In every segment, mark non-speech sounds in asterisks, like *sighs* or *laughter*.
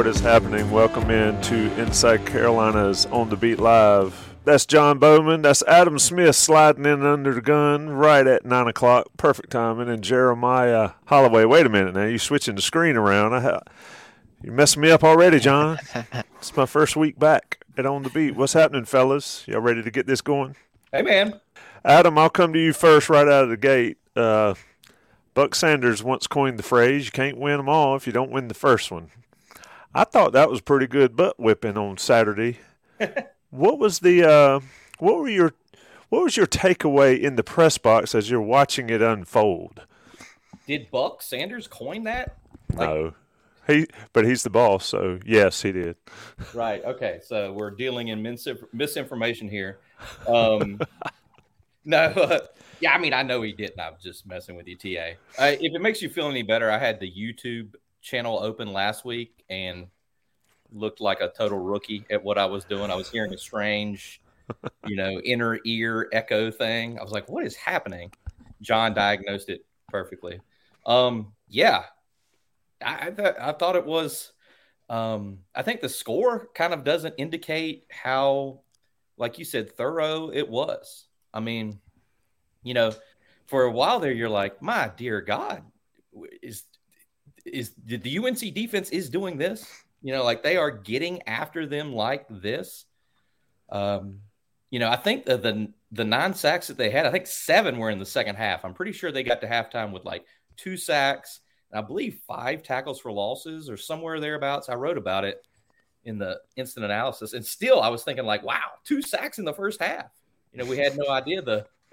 What is happening? Welcome in to Inside Carolina's On the Beat Live. That's John Bauman. That's Adam Smith sliding in under the gun right at 9 o'clock. Perfect timing. And Jeremiah Holloway. Wait a minute now. You're switching the screen around. I ha- You're messing me up already, John. *laughs* it's my first week back at On the Beat. What's happening, fellas? Y'all ready to get this going? Hey, man. Adam, I'll come to you first right out of the gate. Uh, Buck Sanders once coined the phrase, you can't win them all if you don't win the first one. I thought that was pretty good butt whipping on Saturday. *laughs* what was the uh, what were your what was your takeaway in the press box as you're watching it unfold? Did Buck Sanders coin that? Like, no. He, but he's the boss, so yes, he did. Right. Okay. So we're dealing in misinformation here. *laughs* Um, no. Uh, yeah. I mean, I know he didn't. I'm just messing with you, TA. Uh, if it makes you feel any better, I had the YouTube channel open last week and looked like a total rookie at what I was doing. I was hearing a strange, you know, *laughs* inner ear echo thing. I was like, what is happening? John diagnosed it perfectly. Um, yeah, I, I, th- I thought it was. Um, I think the score kind of doesn't indicate how, like you said, thorough it was. I mean, you know, for a while there, you're like, my dear God, is is the UNC defense is doing this. You know, like they are getting after them like this. Um, you know, I think the, the the nine sacks that they had, I think seven were in the second half. I'm pretty sure they got to halftime with like two sacks, and I believe five tackles for losses or somewhere thereabouts. I wrote about it in the instant analysis, and still I was thinking like, wow, two sacks in the first half. You know, we had no idea the *laughs*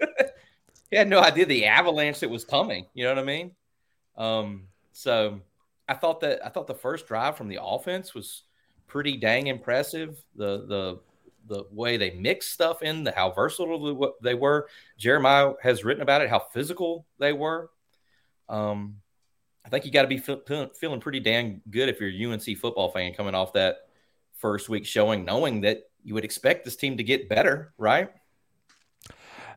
we had no idea the avalanche that was coming. You know what I mean? Um, so I thought that I thought the first drive from the offense was pretty dang impressive. The the the way they mixed stuff in, the how versatile they were. Jeremiah has written about it, how physical they were. Um, I think you got to be feel, feeling pretty dang good if you're a UNC football fan coming off that first week showing, knowing that you would expect this team to get better, right?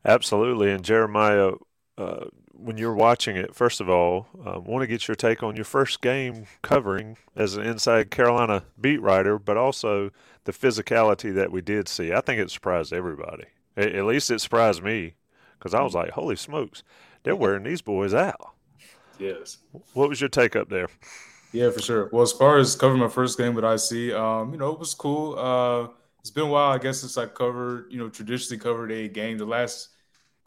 Absolutely, and Jeremiah. Uh, when you're watching it, first of all, I um, want to get your take on your first game covering as an inside Carolina beat writer, but also the physicality that we did see. I think it surprised everybody. At least it surprised me because I was like, holy smokes, they're wearing these boys out. Yes. What was your take up there? Yeah, for sure. Well, as far as covering my first game with IC, um, you know, it was cool. Uh, it's been a while, I guess, since I covered, you know, traditionally covered a game. The last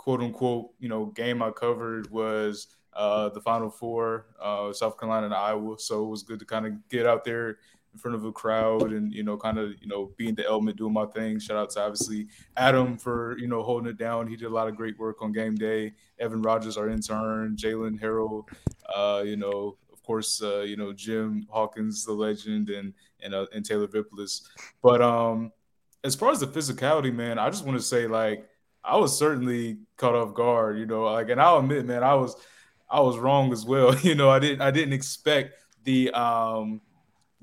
quote unquote, you know, game I covered was uh, the Final Four, uh, South Carolina and Iowa. So it was good to kind of get out there, in front of a crowd and you know kind of you know being the element doing my thing. Shout out to obviously adam for you know holding it down. He did a lot of great work on game day. Evan rogers our intern jalen harold uh, you know of course uh, you know jim hawkins the legend and and, uh, and taylor vippolis but um as far as the physicality man i just want to say like i was certainly caught off guard you know like and i'll admit man i was i was wrong as well *laughs* you know i didn't i didn't expect the um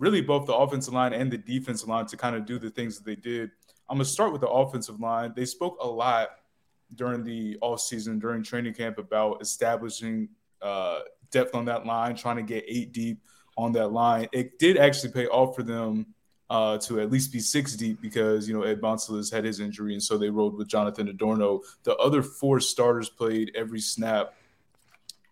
really both the offensive line and the defensive line to kind of do the things that they did. I'm to start with the offensive line. They spoke a lot during the offseason, during training camp, about establishing uh, depth on that line, trying to get eight deep on that line. It did actually pay off for them uh, to at least be six deep because, you know, Ed Montilus had his injury, and so they rode with Jonathan Adorno. The other four starters played every snap,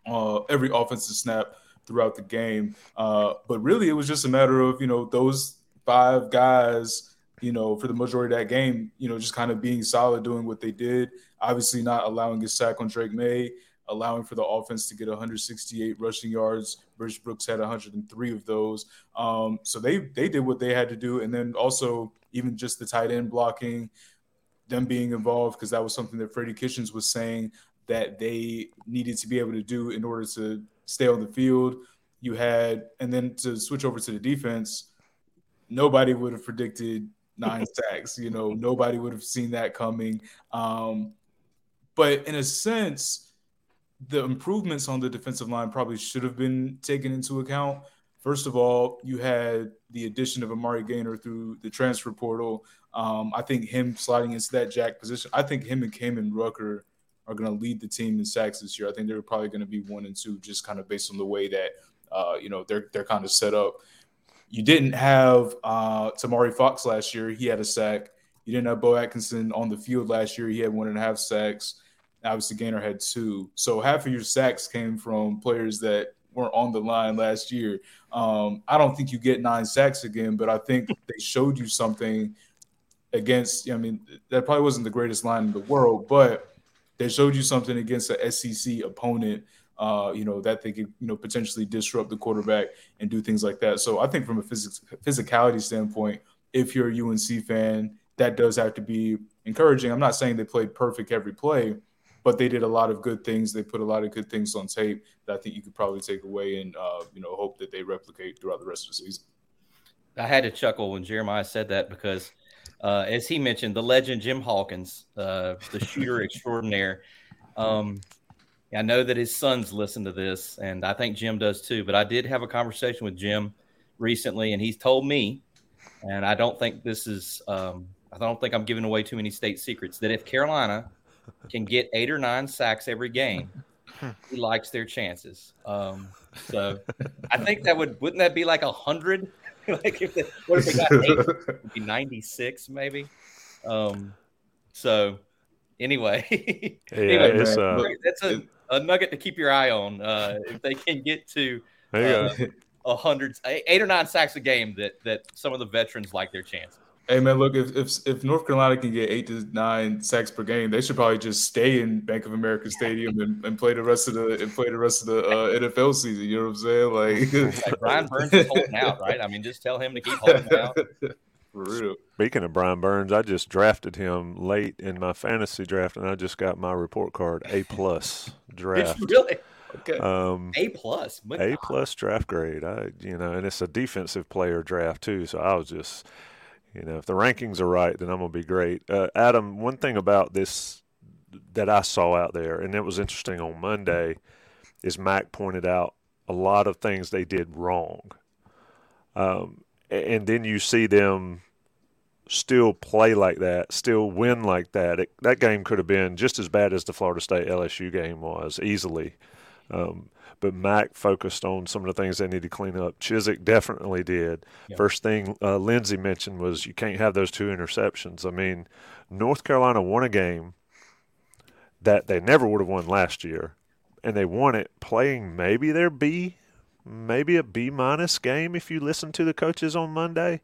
uh, every offensive snap throughout the game. Uh, but really, it was just a matter of you know those five guys, you know, for the majority of that game, you know, just kind of being solid, doing what they did. Obviously, not allowing a sack on Drake Maye, allowing for the offense to get 168 rushing yards. British Brooks had 103 of those. Um, so they they did what they had to do, and then also even just the tight end blocking, them being involved because that was something that Freddie Kitchens was saying that they needed to be able to do in order to stay on the field. You had, and then to switch over to the defense, nobody would have predicted nine *laughs* sacks. You know, nobody would have seen that coming. Um, but in a sense, the improvements on the defensive line probably should have been taken into account. First of all, you had the addition of Amari Gainer through the transfer portal. Um, I think him sliding into that jack position, I think him and Kaimon Rucker are going to lead the team in sacks this year. I think they're probably going to be one and two, just kind of based on the way that uh, you know they're they're kind of set up. You didn't have uh, Tomari Fox last year; he had a sack. You didn't have Beau Atkinson on the field last year; he had one and a half sacks. Obviously, Gainer had two. So half of your sacks came from players that weren't on the line last year. Um, I don't think you get nine sacks again, but I think they showed you something against. I mean, that probably wasn't the greatest line in the world, but they showed you something against an SEC opponent. Uh, you know that they could you know potentially disrupt the quarterback and do things like that. So I think from a phys- physicality standpoint, if you're a UNC fan, that does have to be encouraging. I'm not saying they played perfect every play, but they did a lot of good things. They put a lot of good things on tape that I think you could probably take away and uh, you know hope that they replicate throughout the rest of the season. I had to chuckle when Jeremiah said that because uh, as he mentioned, the legend Jim Hawkins, uh, the shooter *laughs* extraordinaire. Um, I know that his sons listen to this, and I think Jim does too. But I did have a conversation with Jim recently, and he's told me, and I don't think this is, um, I don't think I'm giving away too many state secrets, that if Carolina can get eight or nine sacks every game, he likes their chances. Um, so I think that would wouldn't that be like a hundred *laughs* like if they, what if they got eight? It'd be 96 maybe. Um, so anyway, *laughs* yeah, anyway, uh, that's a, a nugget to keep your eye on. Uh, if they can get to uh, a hundred, eight or nine sacks a game, that that some of the veterans like their chances. Hey man, look if, if if North Carolina can get eight to nine sacks per game, they should probably just stay in Bank of America Stadium and, and play the rest of the and play the rest of the uh, *laughs* NFL season. You know what I'm saying? Like, like Brian Burns is holding out, right? I mean, just tell him to keep holding out. *laughs* For real. Speaking of Brian Burns, I just drafted him late in my fantasy draft, and I just got my report card A plus *laughs* draft. really? Okay. Um, a plus. A plus draft grade. I, you know, and it's a defensive player draft too. So I was just you know, if the rankings are right, then I'm gonna be great. Uh, Adam, one thing about this that I saw out there, and it was interesting on Monday, is Mack pointed out a lot of things they did wrong, um, and then you see them still play like that, still win like that. It, that game could have been just as bad as the Florida State LSU game was easily. Um, but Mack focused on some of the things they need to clean up. Chizik definitely did. Yep. First thing uh, Lindsey mentioned was you can't have those two interceptions. I mean, North Carolina won a game that they never would have won last year, and they won it playing maybe their B, maybe a B minus game if you listen to the coaches on Monday.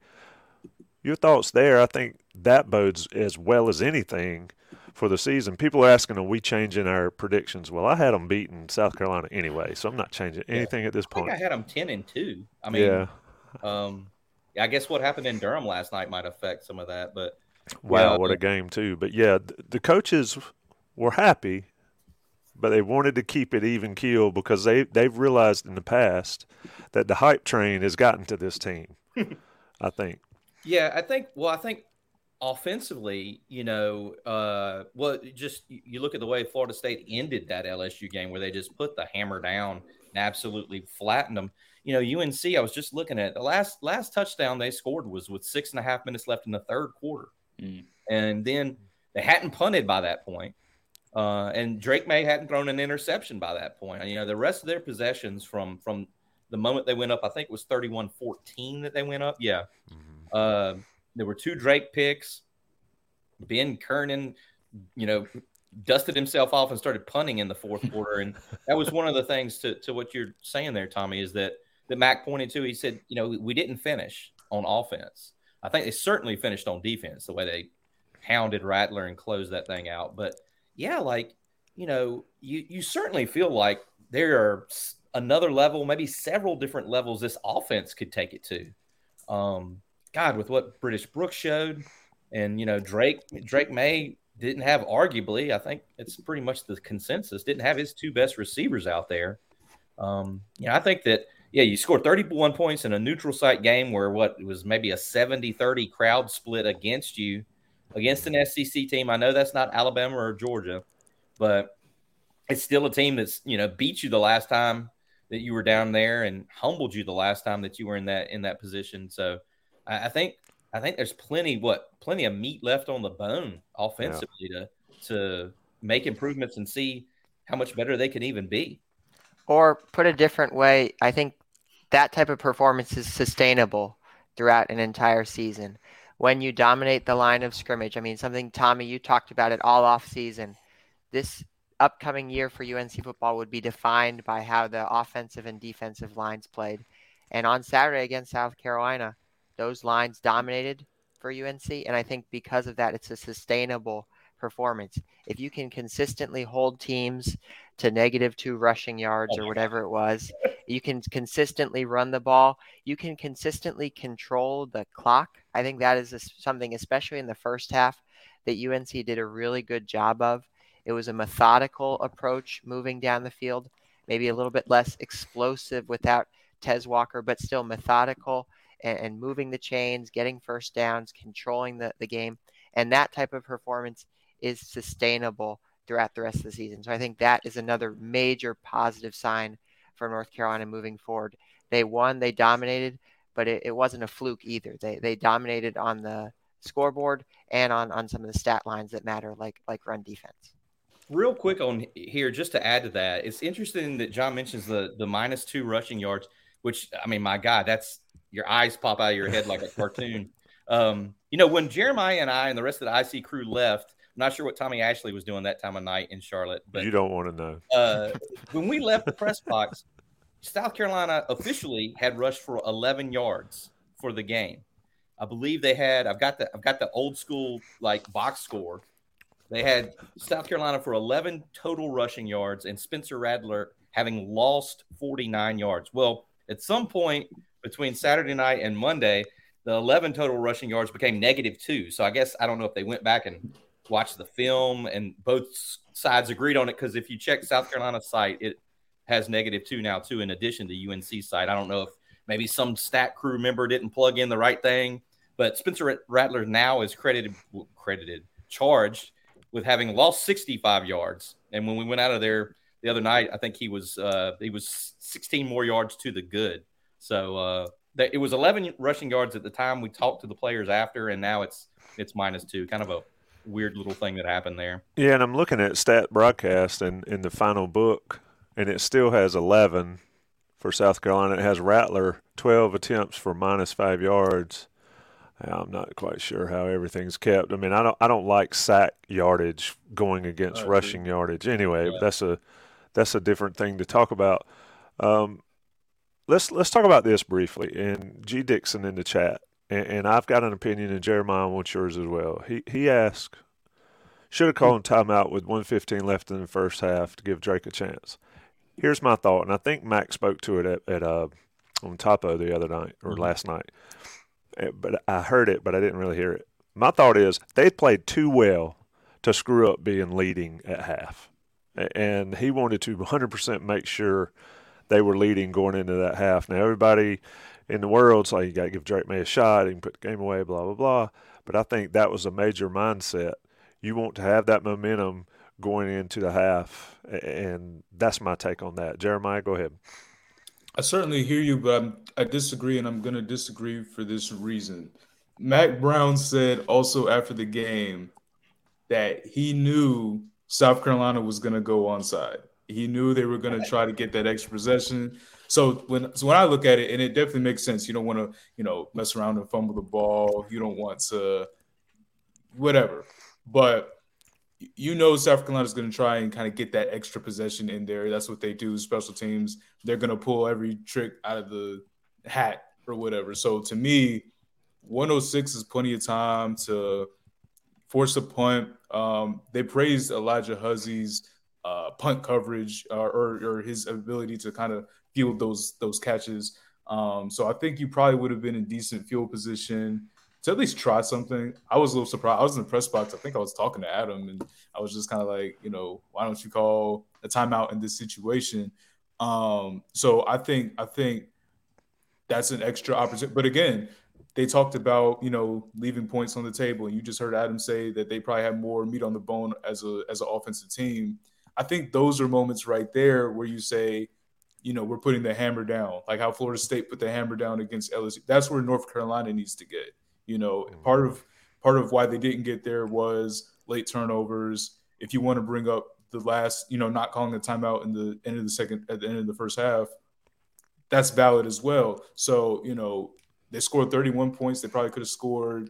Your thoughts there? I think that bodes as well as anything for the season. People are asking, are we changing our predictions? Well, I had them beating South Carolina anyway, so I'm not changing anything yeah. at this point. I, I had them ten and two. I mean, yeah. Um, I guess what happened in Durham last night might affect some of that. But wow, yeah, what a game too! But yeah, the coaches were happy, but they wanted to keep it even keel because they they've realized in the past that the hype train has gotten to this team. *laughs* I think. Yeah, I think. Well, I think offensively, you know, uh, well, just you look at the way Florida State ended that LSU game where they just put the hammer down and absolutely flattened them. You know, UNC. I was just looking at the last last touchdown they scored was with six and a half minutes left in the third quarter, mm. and then they hadn't punted by that point. Uh, and Drake Maye hadn't thrown an interception by that point. You know, the rest of their possessions from from the moment they went up, I think it was 31-14 that they went up. Yeah. Mm-hmm. Uh, there were two Drake picks. Ben Kiernan, you know, dusted himself off and started punting in the fourth *laughs* quarter. And that was one of the things to, to what you're saying there, Tommy, is that that Mack pointed to. He said, you know, we didn't finish on offense. I think they certainly finished on defense the way they hounded Rattler and closed that thing out. But yeah, like, you know, you, you certainly feel like there are another level, maybe several different levels this offense could take it to. Um, God, with what British Brooks showed, and you know Drake Drake Maye didn't have arguably, I think it's pretty much the consensus, didn't have his two best receivers out there. Um, you know, I think that yeah, you scored 31 points in a neutral site game where what was maybe a 70-30 crowd split against you against an SEC team. I know that's not Alabama or Georgia, but it's still a team that's you know beat you the last time that you were down there and humbled you the last time that you were in that in that position. So I, I think I think there's plenty what plenty of meat left on the bone offensively yeah. to to make improvements and see how much better they can even be. Or put a different way, I think that type of performance is sustainable throughout an entire season. When you dominate the line of scrimmage, I mean something Tommy you talked about it all off season. This upcoming year for UNC football would be defined by how the offensive and defensive lines played. And on Saturday against South Carolina, those lines dominated for UNC. And I think because of that, it's a sustainable performance. If you can consistently hold teams to negative two rushing yards or whatever it was, you can consistently run the ball, you can consistently control the clock. I think that is something, especially in the first half, that UNC did a really good job of. It was a methodical approach moving down the field, maybe a little bit less explosive without Tez Walker, but still methodical and, and moving the chains, getting first downs, controlling the, the game. And that type of performance is sustainable throughout the rest of the season. So I think that is another major positive sign for North Carolina moving forward. They won, they dominated, but it, it wasn't a fluke either. They they dominated on the scoreboard and on, on some of the stat lines that matter, like like run defense. Real quick on here, just to add to that, it's interesting that John mentions the the minus two rushing yards, which I mean, my God, that's your eyes pop out of your head like a cartoon. Um, you know, when Jeremiah and I and the rest of the IC crew left, I'm not sure what Tommy Ashley was doing that time of night in Charlotte, but you don't want to know. Uh, when we left the press box, South Carolina officially had rushed for 11 yards for the game. I believe they had. I've got the. I've got the old school like box score. They had South Carolina for 11 total rushing yards, and Spencer Rattler having lost 49 yards. Well, at some point between Saturday night and Monday, the 11 total rushing yards became negative two. So I guess I don't know if they went back and watched the film and both sides agreed on it because if you check South Carolina's site, it has negative two now too, in addition to UNC site. I don't know if maybe some stat crew member didn't plug in the right thing, but Spencer Rattler now is credited credited charged with having lost 65 yards. And when we went out of there the other night, I think he was uh, he was 16 more yards to the good. So uh, it was 11 rushing yards at the time we talked to the players after, and now it's it's minus two. Kind of a weird little thing that happened there. Yeah, and I'm looking at stat broadcast and in the final book, and it still has 11 for South Carolina. It has Rattler 12 attempts for minus five yards. I'm not quite sure how everything's kept. I mean, I don't I don't like sack yardage going against rushing yardage. Anyway, yeah. that's a that's a different thing to talk about. Um, let's let's talk about this briefly. And G Dixon in the chat, and, and I've got an opinion, and Jeremiah wants yours as well. He he asked, should have called timeout with 115 left in the first half to give Drake a chance. Here's my thought, and I think Max spoke to it at, at uh, on Topo the other night or mm-hmm. last night. eh, but I heard it, but I didn't really hear it. My thought is they played too well to screw up being leading at half, and he wanted to 100% make sure they were leading going into that half. Now everybody in the world's like you got to give Drake Maye a shot, he can put the game away, blah blah blah. But I think that was a major mindset. You want to have that momentum going into the half, and that's my take on that. Jeremiah, go ahead. I certainly hear you, but I'm, i disagree, and I'm going to disagree for this reason. Mack Brown said also after the game that he knew South Carolina was going to go onside. He knew they were going to try to get that extra possession. So when so when I look at it, and it definitely makes sense. You don't want to you know mess around and fumble the ball. You don't want to whatever. But you know South Carolina's going to try and kind of get that extra possession in there. That's what they do. Special teams, they're going to pull every trick out of the hat or whatever. So to me, 106 is plenty of time to force a punt. Um, they praised Alijah Huzzie's uh, punt coverage uh, or, or, his ability to kind of field those those catches. Um, so I think you probably would have been in decent field position to at least try something. I was a little surprised. I was in the press box. I think I was talking to Adam, and I was just kind of like, you know, why don't you call a timeout in this situation? Um, so I think I think that's an extra opportunity. But again, they talked about you know leaving points on the table, and you just heard Adam say that they probably have more meat on the bone as a as an offensive team. I think those are moments right there where you say, you know, we're putting the hammer down, like how Florida State put the hammer down against LSU. That's where North Carolina needs to get. You know, mm-hmm. part of part of why they didn't get there was late turnovers. If you want to bring up the last, you know, not calling a timeout in the end of the second at the end of the first half, that's valid as well. So, you know, they scored 31 points. They probably could have scored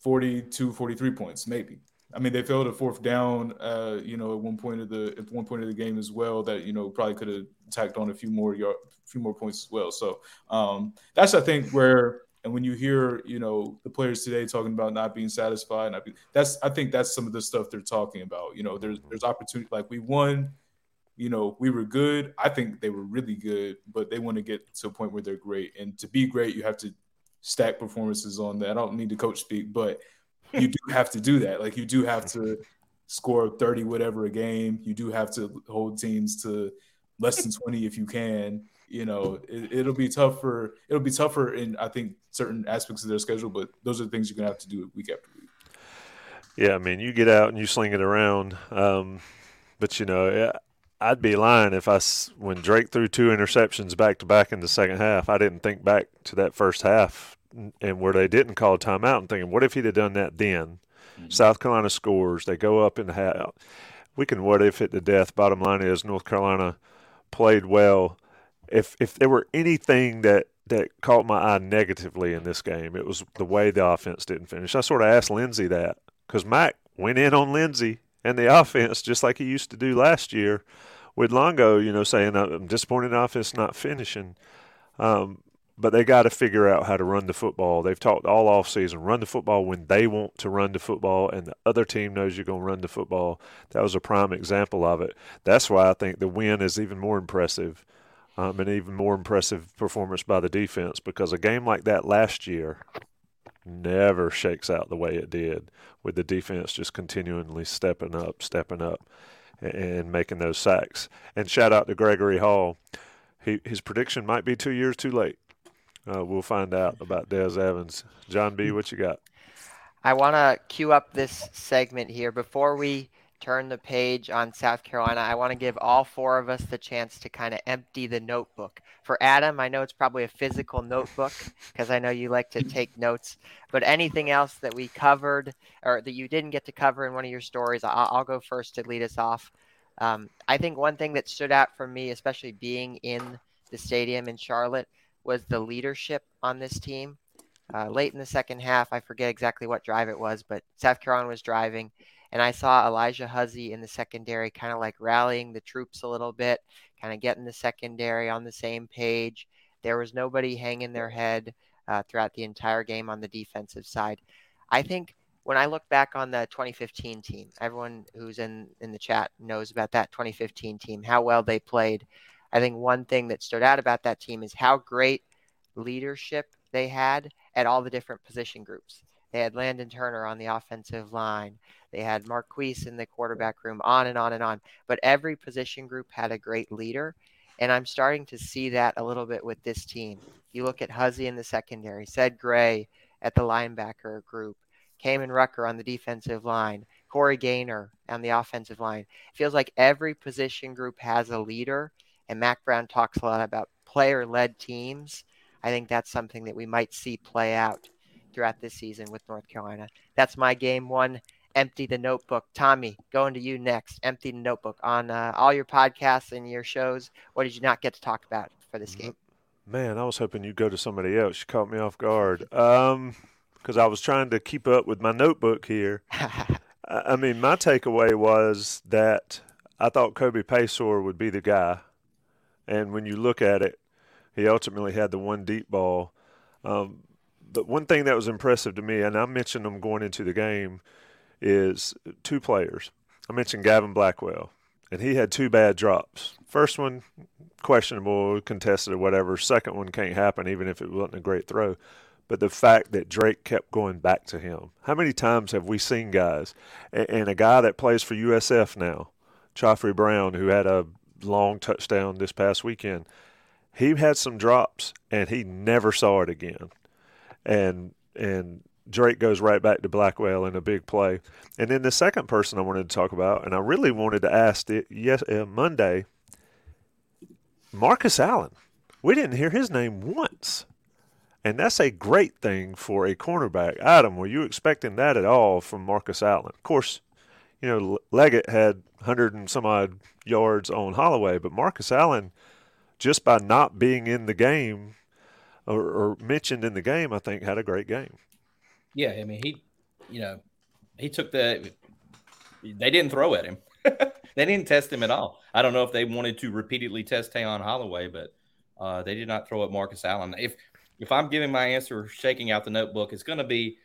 42, 43 points, maybe. I mean, they failed a fourth down, uh, you know, at one point of the at one point of the game as well. That you know probably could have tacked on a few more yard, few more points as well. So um, that's I think where and when you hear, you know, the players today talking about not being satisfied, not be, that's I think that's some of the stuff they're talking about. You know, there's there's opportunity. Like we won, you know, we were good. I think they were really good, but they want to get to a point where they're great. And to be great, you have to stack performances on that. I don't need to coach speak, but you do have to do that. Like you do have to score 30 whatever a game. You do have to hold teams to less than 20 if you can you know it, will be tougher it'll be tougher in i think certain aspects of their schedule but those are the things you're gonna have to do week after week yeah i mean you get out and you sling it around um, but you know i'd be lying if i when drake threw two interceptions back to back in the second half i didn't think back to that first half and where they didn't call timeout and thinking what if he'd have done that then mm-hmm. south carolina scores they go up in the half we can what if it to death bottom line is north carolina played well if if there were anything that that caught my eye negatively in this game, it was the way the offense didn't finish. I sort of asked Lindsey that because Mack went in on Lindsey and the *laughs* offense just like he used to do last year with Longo, you know, saying I'm disappointed in offense not finishing. Um, but they got to figure out how to run the football. They've talked all off season, run the football when they want to run the football, and the other team knows you're going to run the football. That was a prime example of it. That's why I think the win is even more impressive um, an even more impressive performance by the defense because a game like that last year never shakes out the way it did with the defense just continually stepping up, stepping up, and, and making those sacks. And shout out to Gregory Hall. He, his prediction might be two years too late. Uh, we'll find out about Des Evans. John B., what you got? I want to cue up this segment here before we turn the page on South Carolina, I want to give all four of us the chance to kind of empty the notebook. For Adam, I know it's probably a physical notebook because I know you like to take notes. But anything else that we covered or that you didn't get to cover in one of your stories, I'll, I'll go first to lead us off. Um, I think one thing that stood out for me, especially being in the stadium in Charlotte, was the leadership on this team. Uh, late in the second half, I forget exactly what drive it was, but South Carolina was driving and I saw Alijah Huzzie in the secondary kind of like rallying the troops a little bit, kind of getting the secondary on the same page. There was nobody hanging their head uh, throughout the entire game on the defensive side. I think when I look back on the 2015 team, everyone who's in, in the chat knows about that 2015 team, how well they played. I think one thing that stood out about that team is how great leadership they had at all the different position groups. They had Landon Turner on the offensive line. They had Marquise in the quarterback room, on and on and on. But every position group had a great leader. And I'm starting to see that a little bit with this team. You look at Huzzie in the secondary, Ced Gray at the linebacker group, Kaimon Rucker on the defensive line, Corey Gaynor on the offensive line. It feels like every position group has a leader. And Mack Brown talks a lot about player led teams. I think that's something that we might see play out throughout this season with North Carolina. That's my game one. Empty the notebook. Tommy, going to you next. Empty the notebook on uh, all your podcasts and your shows. What did you not get to talk about for this game? Man, I was hoping you'd go to somebody else. You caught me off guard. Um, because I was trying to keep up with my notebook here. *laughs* I mean, my takeaway was that I thought Kobe Paysour would be the guy, and when you look at it, he ultimately had the one deep ball. Um, the one thing that was impressive to me, and I mentioned them going into the game, is two players. I mentioned Gavin Blackwell, and he had two bad drops. First one, questionable, contested or whatever. Second one can't happen, even if it wasn't a great throw. But the fact that Drake kept going back to him. How many times have we seen guys, and a guy that plays for USF now, Khafre Brown, who had a long touchdown this past weekend, he had some drops and he never saw it again and and Drake goes right back to Blackwell in a big play. And then the second person I wanted to talk about, and I really wanted to ask it yes uh, Monday, Marcus Allen. We didn't hear his name once. And that's a great thing for a cornerback. Adam, were you expecting that at all from Marcus Allen? Of course, you know, Legette had 100 and some odd yards on Holloway, but Marcus Allen, just by not being in the game, or, or mentioned in the game, I think had a great game. Yeah, I mean he, you know, he took the. They didn't throw at him. *laughs* they didn't test him at all. I don't know if they wanted to repeatedly test Tayon Holloway, but uh, they did not throw at Marcus Allen. If if I'm giving my answer, shaking out the notebook, it's going to be,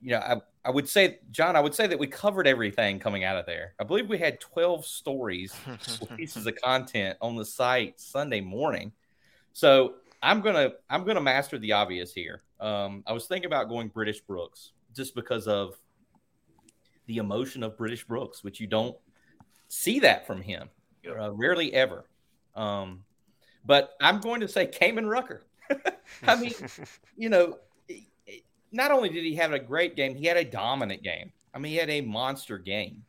you know, I, I would say, John, I would say that we covered everything coming out of there. I believe we had 12 stories, *laughs* pieces of content on the site Sunday morning. So I'm gonna I'm gonna master the obvious here. Um, I was thinking about going British Brooks just because of the emotion of British Brooks, which you don't see that from him, uh, rarely ever. Um, but I'm going to say Kaimon Rucker. *laughs* I mean, *laughs* you know, not only did he have a great game, he had a dominant game. I mean, he had a monster game.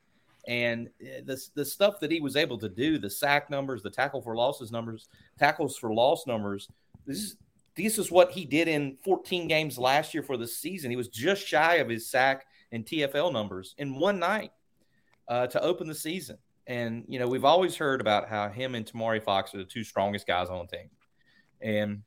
And uh, the, the stuff that he was able to do, the sack numbers, the tackle for losses numbers, tackles for loss numbers, this is this is what he did in 14 games last year for the season. He was just shy of his sack and TFL numbers in one night uh, to open the season. And you know, we've always heard about how him and Tomari Fox are the two strongest guys on the team. And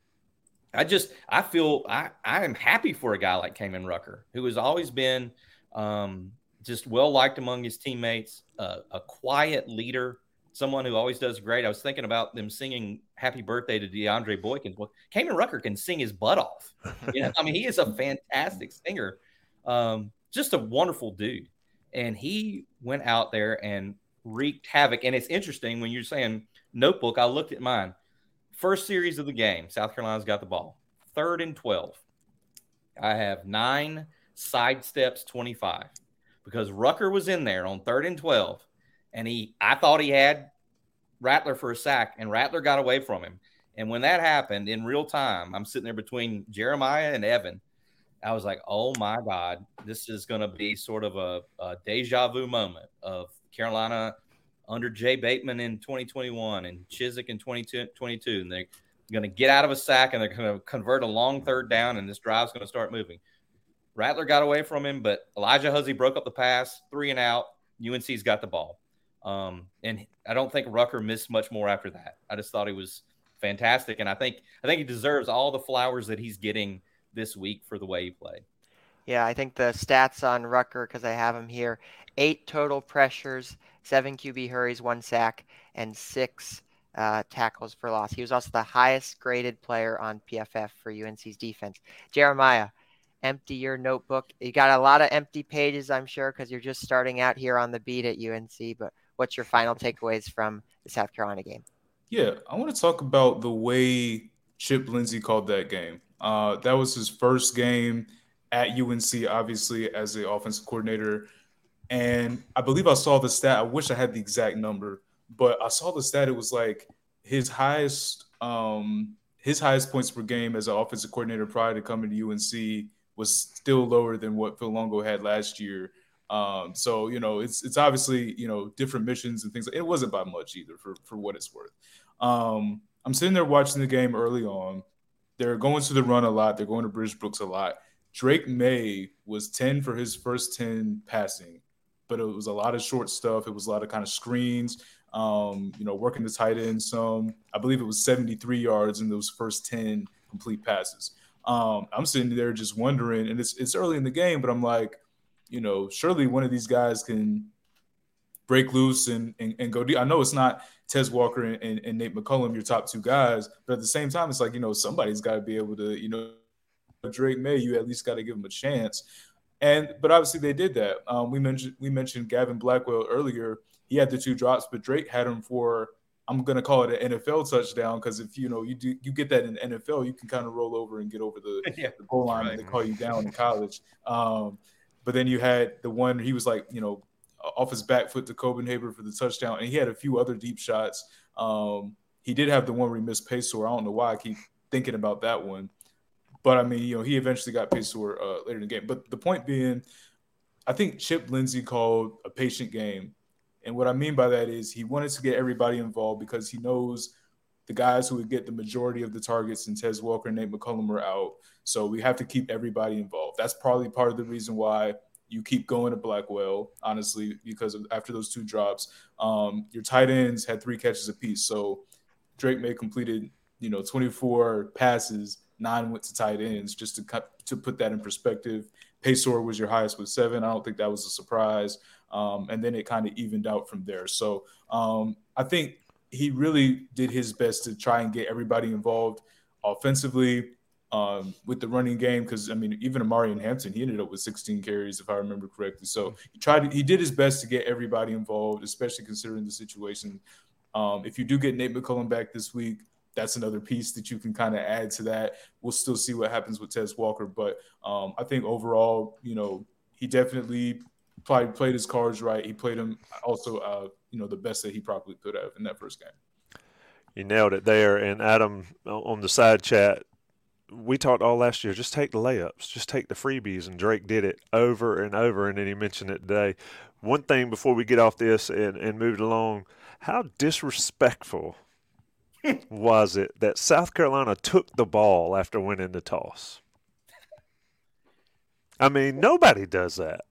I just I feel I I am happy for a guy like Kaimon Rucker, who has always been um, just well liked among his teammates, uh, a quiet leader someone who always does great. I was thinking about them singing "Happy Birthday" to DeAndre Boykins. Well, Kaimon Rucker can sing his butt off. *laughs* You know, I mean, he is a fantastic singer, um, just a wonderful dude. And he went out there and wreaked havoc. And it's interesting when you're saying notebook. I looked at mine. First series of the game, South Carolina's got the ball. Third and twelve. I have nine side steps, twenty-five, because Rucker was in there on third and twelve and he I thought he had Rattler for a sack, and Rattler got away from him. And when that happened in real time, I'm sitting there between Jeremiah and Evan. I was like, oh my God, this is going to be sort of a, a, deja vu moment of Carolina under Jay Bateman in 2021 and Chizik in 2022. And they're going to get out of a sack and they're going to convert a long third down, and this drive's going to start moving. Rattler got away from him, but Alijah Huzzie broke up the pass, three and out. UNC's got the ball. Um, and I don't think Rucker missed much more after that. I just thought he was fantastic, and I think I think he deserves all the flowers that he's getting this week for the way he played. Yeah, I think the stats on Rucker because I have him here: eight total pressures, seven QB hurries, one sack, and six uh, tackles for loss. He was also the highest graded player on PFF for UNC's defense. Jeremiah, empty your notebook. You got a lot of empty pages, I'm sure, because you're just starting out here on the beat at UNC. But what's your final takeaways from the South Carolina game? Yeah, I want to talk about the way Chip Lindsey called that game. Uh, that was his first game at UNC, obviously as the offensive coordinator. And I believe I saw the stat. I wish I had the exact number, but I saw the stat. It was like his highest um, his highest points per game as an offensive coordinator prior to coming to UNC was still lower than what Phil Longo had last year. Um, so you know, it's it's obviously you know different missions and things. It wasn't by much either, for for what it's worth. Um, I'm sitting there watching the game early on. They're going to the run a lot. They're going to British Brooks a lot. Drake Maye was 10 for his first 10 passing, but it was a lot of short stuff. It was a lot of kind of screens, um, you know, working the tight end some. I believe it was 73 yards in those first 10 complete passes. Um, I'm sitting there just wondering, and it's it's early in the game, but I'm like, you know, surely one of these guys can break loose and and, and go deep. I know it's not Tez Walker and, and, and, Nate McCollum, your top two guys, but at the same time, it's like you know somebody's got to be able to, you know, Drake Maye, you at least got to give him a chance. And but obviously they did that. Um, we mentioned we mentioned Gavin Blackwell earlier. He had the two drops, but Drake had him for I'm gonna call it an NFL touchdown because if you know you do you get that in the NFL, you can kind of roll over and get over the, *laughs* yeah, the goal line right. they call you down in college. Um, but then you had the one he was like you know off his back foot to Copenhaver for the touchdown, and he had a few other deep shots. Um, he did have the one where he missed Paysour. I don't know why I keep thinking about that one. But I mean, you know, he eventually got Paysour uh, later in the game. But the point being, I think Chip Lindsey called a patient game. And what I mean by that is he wanted to get everybody involved because he knows the guys who would get the majority of the targets and Tez Walker and Nate McCollum are out. So we have to keep everybody involved. That's probably part of the reason why you keep going to Blackwell, honestly, because of, after those two drops, um, your tight ends had three catches apiece. So Drake Maye completed, you know, 24 passes nine went to tight ends. Just to cut, to put that in perspective, Paysour was your highest with seven. I don't think that was a surprise. Um, and then it kind of evened out from there. So um, I think he really did his best to try and get everybody involved offensively um, with the running game. Because I mean, even Omarion Hampton, he ended up with 16 carries, if I remember correctly. So he tried. He did his best to get everybody involved, especially considering the situation. Um, if you do get Nate McCollum back this week, that's another piece that you can kind of add to that. We'll still see what happens with Tez Walker, but um, I think overall, you know, he definitely played played his cards right. He played them also, uh, you know, the best that he probably could have in that first game. You nailed it there. And Adam on the side chat, we talked all last year. Just take the layups, just take the freebies, and Drake did it over and over. And then he mentioned it today. One thing before we get off this and, and move it along, how disrespectful was it that South Carolina took the ball after winning the toss? I mean, nobody does that.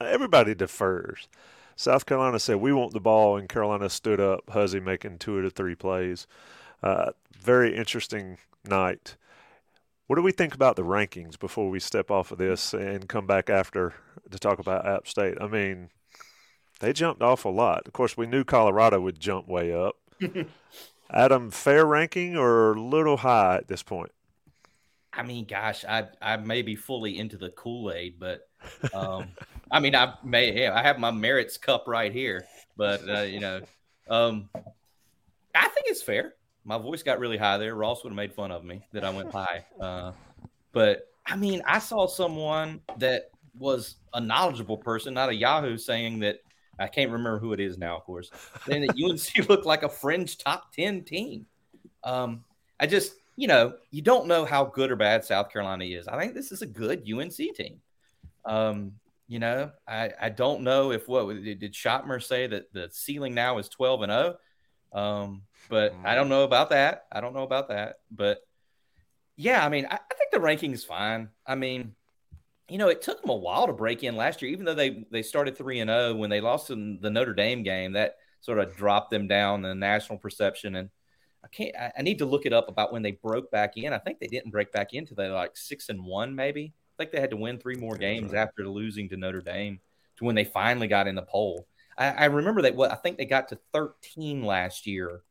Everybody defers. South Carolina said, We want the ball, and Carolina stood up, Huzzie making two of three plays. Uh, very interesting night. What do we think about the rankings before we step off of this and come back after to talk about App State? I mean, they jumped off a lot. Of course, we knew Colorado would jump way up. *laughs* Adam, fair ranking or a little high at this point? I mean, gosh, I I may be fully into the Kool Aid, but um, I mean, I may I have my merits cup right here, but uh, you know, um, I think it's fair. My voice got really high there. Ross would have made fun of me that I went high, uh, but I mean, I saw someone that was a knowledgeable person, not a Yahoo, saying that I can't remember who it is now, of course. Then that UNC looked like a fringe top 10 team. Um, I just, you know, you don't know how good or bad South Carolina is. I think this is a good UNC team. Um, you know, I, I don't know if what did Schottmer say that the ceiling now is 12 and 0. Um, but I don't know about that. I don't know about that. But yeah, I mean, I, I think the ranking is fine. I mean, you know, it took them a while to break in last year, even though they they started three and zero. Oh, when they lost in the Notre Dame game, that sort of dropped them down the national perception. And I can't. I, I need to look it up about when they broke back in. I think they didn't break back into they like six and one, maybe. I think they had to win three more games after losing to Notre Dame to when they finally got in the poll. I, I remember that. What I think they got to thirteen last year,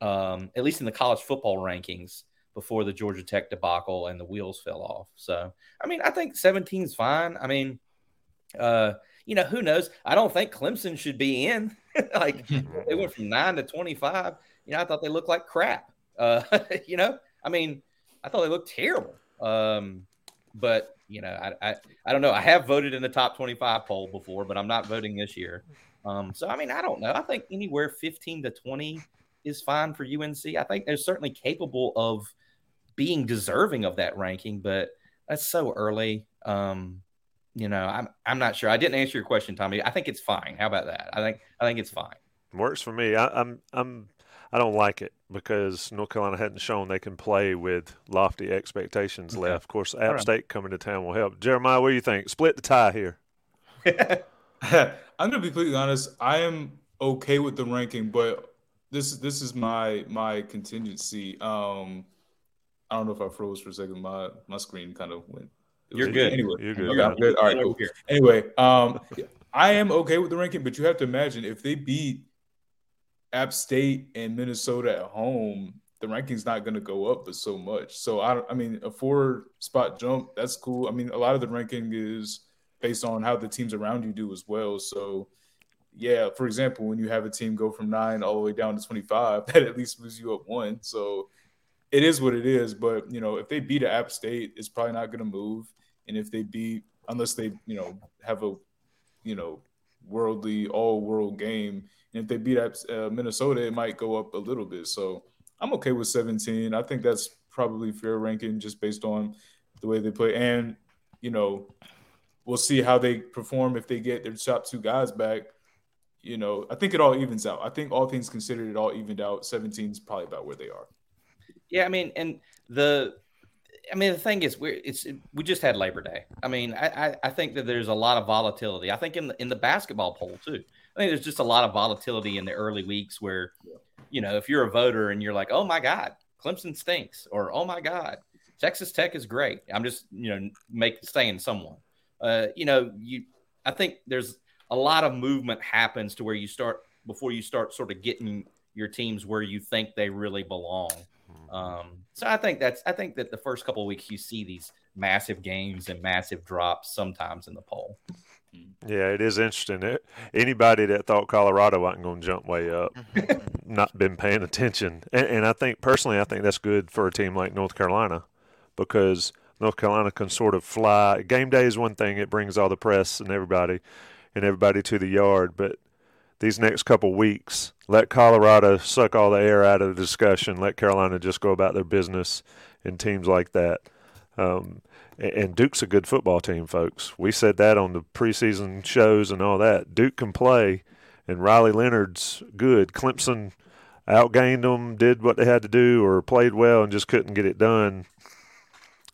um, at least in the college football rankings before the Georgia Tech debacle and the wheels fell off. So, I mean, I think 17 is fine. I mean, uh, you know, who knows? I don't think Clemson should be in. *laughs* like *laughs* they went from nine to 25. You know, I thought they looked like crap. Uh, *laughs* you know, I mean, I thought they looked terrible. Um, but you know, I, I, I don't know. I have voted in the top 25 poll before, but I'm not voting this year. Um, so I mean, I don't know. I think anywhere 15 to 20 is fine for UNC. I think they're certainly capable of being deserving of that ranking, but that's so early. Um, you know, I'm I'm not sure. I didn't answer your question, Tommy. I think it's fine. How about that? I think I think it's fine. Works for me. I, I'm I'm I don't like it because North Carolina hadn't shown they can play with lofty expectations okay. left. Of course, App right. State coming to town will help. Jeremiah, what do you think? Split the tie here. *laughs* I'm gonna be completely honest. I am okay with the ranking, but this this is my my contingency. Um, I don't know if I froze for a second. My my screen kind of went. You're good. Anyway, you're good. Okay, good. All right, cool. Anyway, um, I am okay with the ranking, but you have to imagine if they beat App State and Minnesota at home, the ranking's not going to go up but so much. So I, I mean, a four spot jump, that's cool. I mean, a lot of the ranking is based on how the teams around you do as well. So yeah, for example, when you have a team go from nine all the way down to 25, *laughs* that at least moves you up one. So it is what it is. But, you know, if they beat App State, it's probably not going to move. And if they beat, unless they, you know, have a, you know, worldly, all world game, and if they beat uh, Minnesota, it might go up a little bit. So I'm okay with 17. I think that's probably fair ranking just based on the way they play. And, you know, we'll see how they perform if they get their top two guys back. You know, I think it all evens out. I think all things considered, it all evened out. 17 is probably about where they are. Yeah, I mean, and the I mean, the thing is, we're it's we just had Labor Day. I mean, I, I, I think that there's a lot of volatility. I think in the in the basketball poll too. I think there's just a lot of volatility in the early weeks where, you know, if you're a voter and you're like, oh my God, Clemson stinks, or oh my God, Texas Tech is great. I'm just, you know, make saying someone. Uh, you know, you I think there's a lot of movement happens to where you start before you start sort of getting your teams where you think they really belong. Um, so I think that's I think that the first couple weeks you see these massive games and massive drops sometimes in the poll. Yeah, it is interesting. It, anybody that thought Colorado wasn't going to jump way up, *laughs* not been paying attention. And, and, I think personally, I think that's good for a team like North Carolina because North Carolina can sort of fly. Game day is one thing; it brings all the press and everybody and everybody to the yard. But these next couple weeks, let Colorado suck all the air out of the discussion. Let Carolina just go about their business and teams like that. Um, and Duke's a good football team, folks. We said that on the preseason shows and all that. Duke can play, and Riley Leonard's good. Clemson outgained them, did what they had to do, or played well and just couldn't get it done.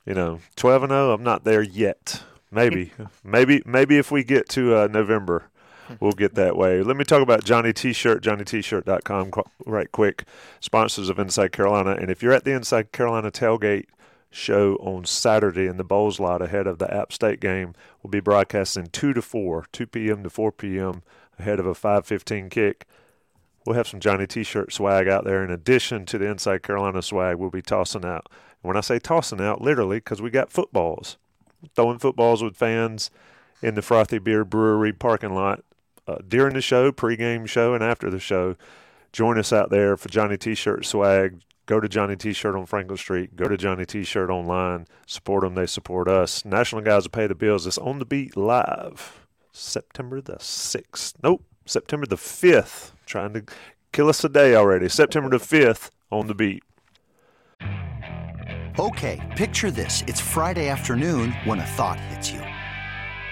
You know, twelve and zero. I'm not there yet. Maybe, *laughs* maybe, maybe if we get to uh, November, we'll get that way. Let me talk about Johnny T-shirt, JohnnyT-shirt.com, right quick. Sponsors of Inside Carolina, and if you're at the Inside Carolina tailgate show on Saturday in the Bowles lot ahead of the App State game. We'll be broadcasting 2 to 4, 2 p.m. to 4 p.m. ahead of a 5:15 kick. We'll have some Johnny T-shirt swag out there in addition to the Inside Carolina swag we'll be tossing out. And when I say tossing out, literally, because we got footballs, throwing footballs with fans in the Frothy Beer Brewery parking lot uh, during the show, pregame show, and after the show. Join us out there for Johnny T-shirt swag. Go to Johnny T-shirt on Franklin Street. Go to Johnny T-shirt online. Support them. They support us. National guys will pay the bills. It's on the beat live. September the sixth. Nope. September the fifth. Trying to kill us a day already. September the fifth on the beat. Okay, picture this. It's Friday afternoon when a thought hits you.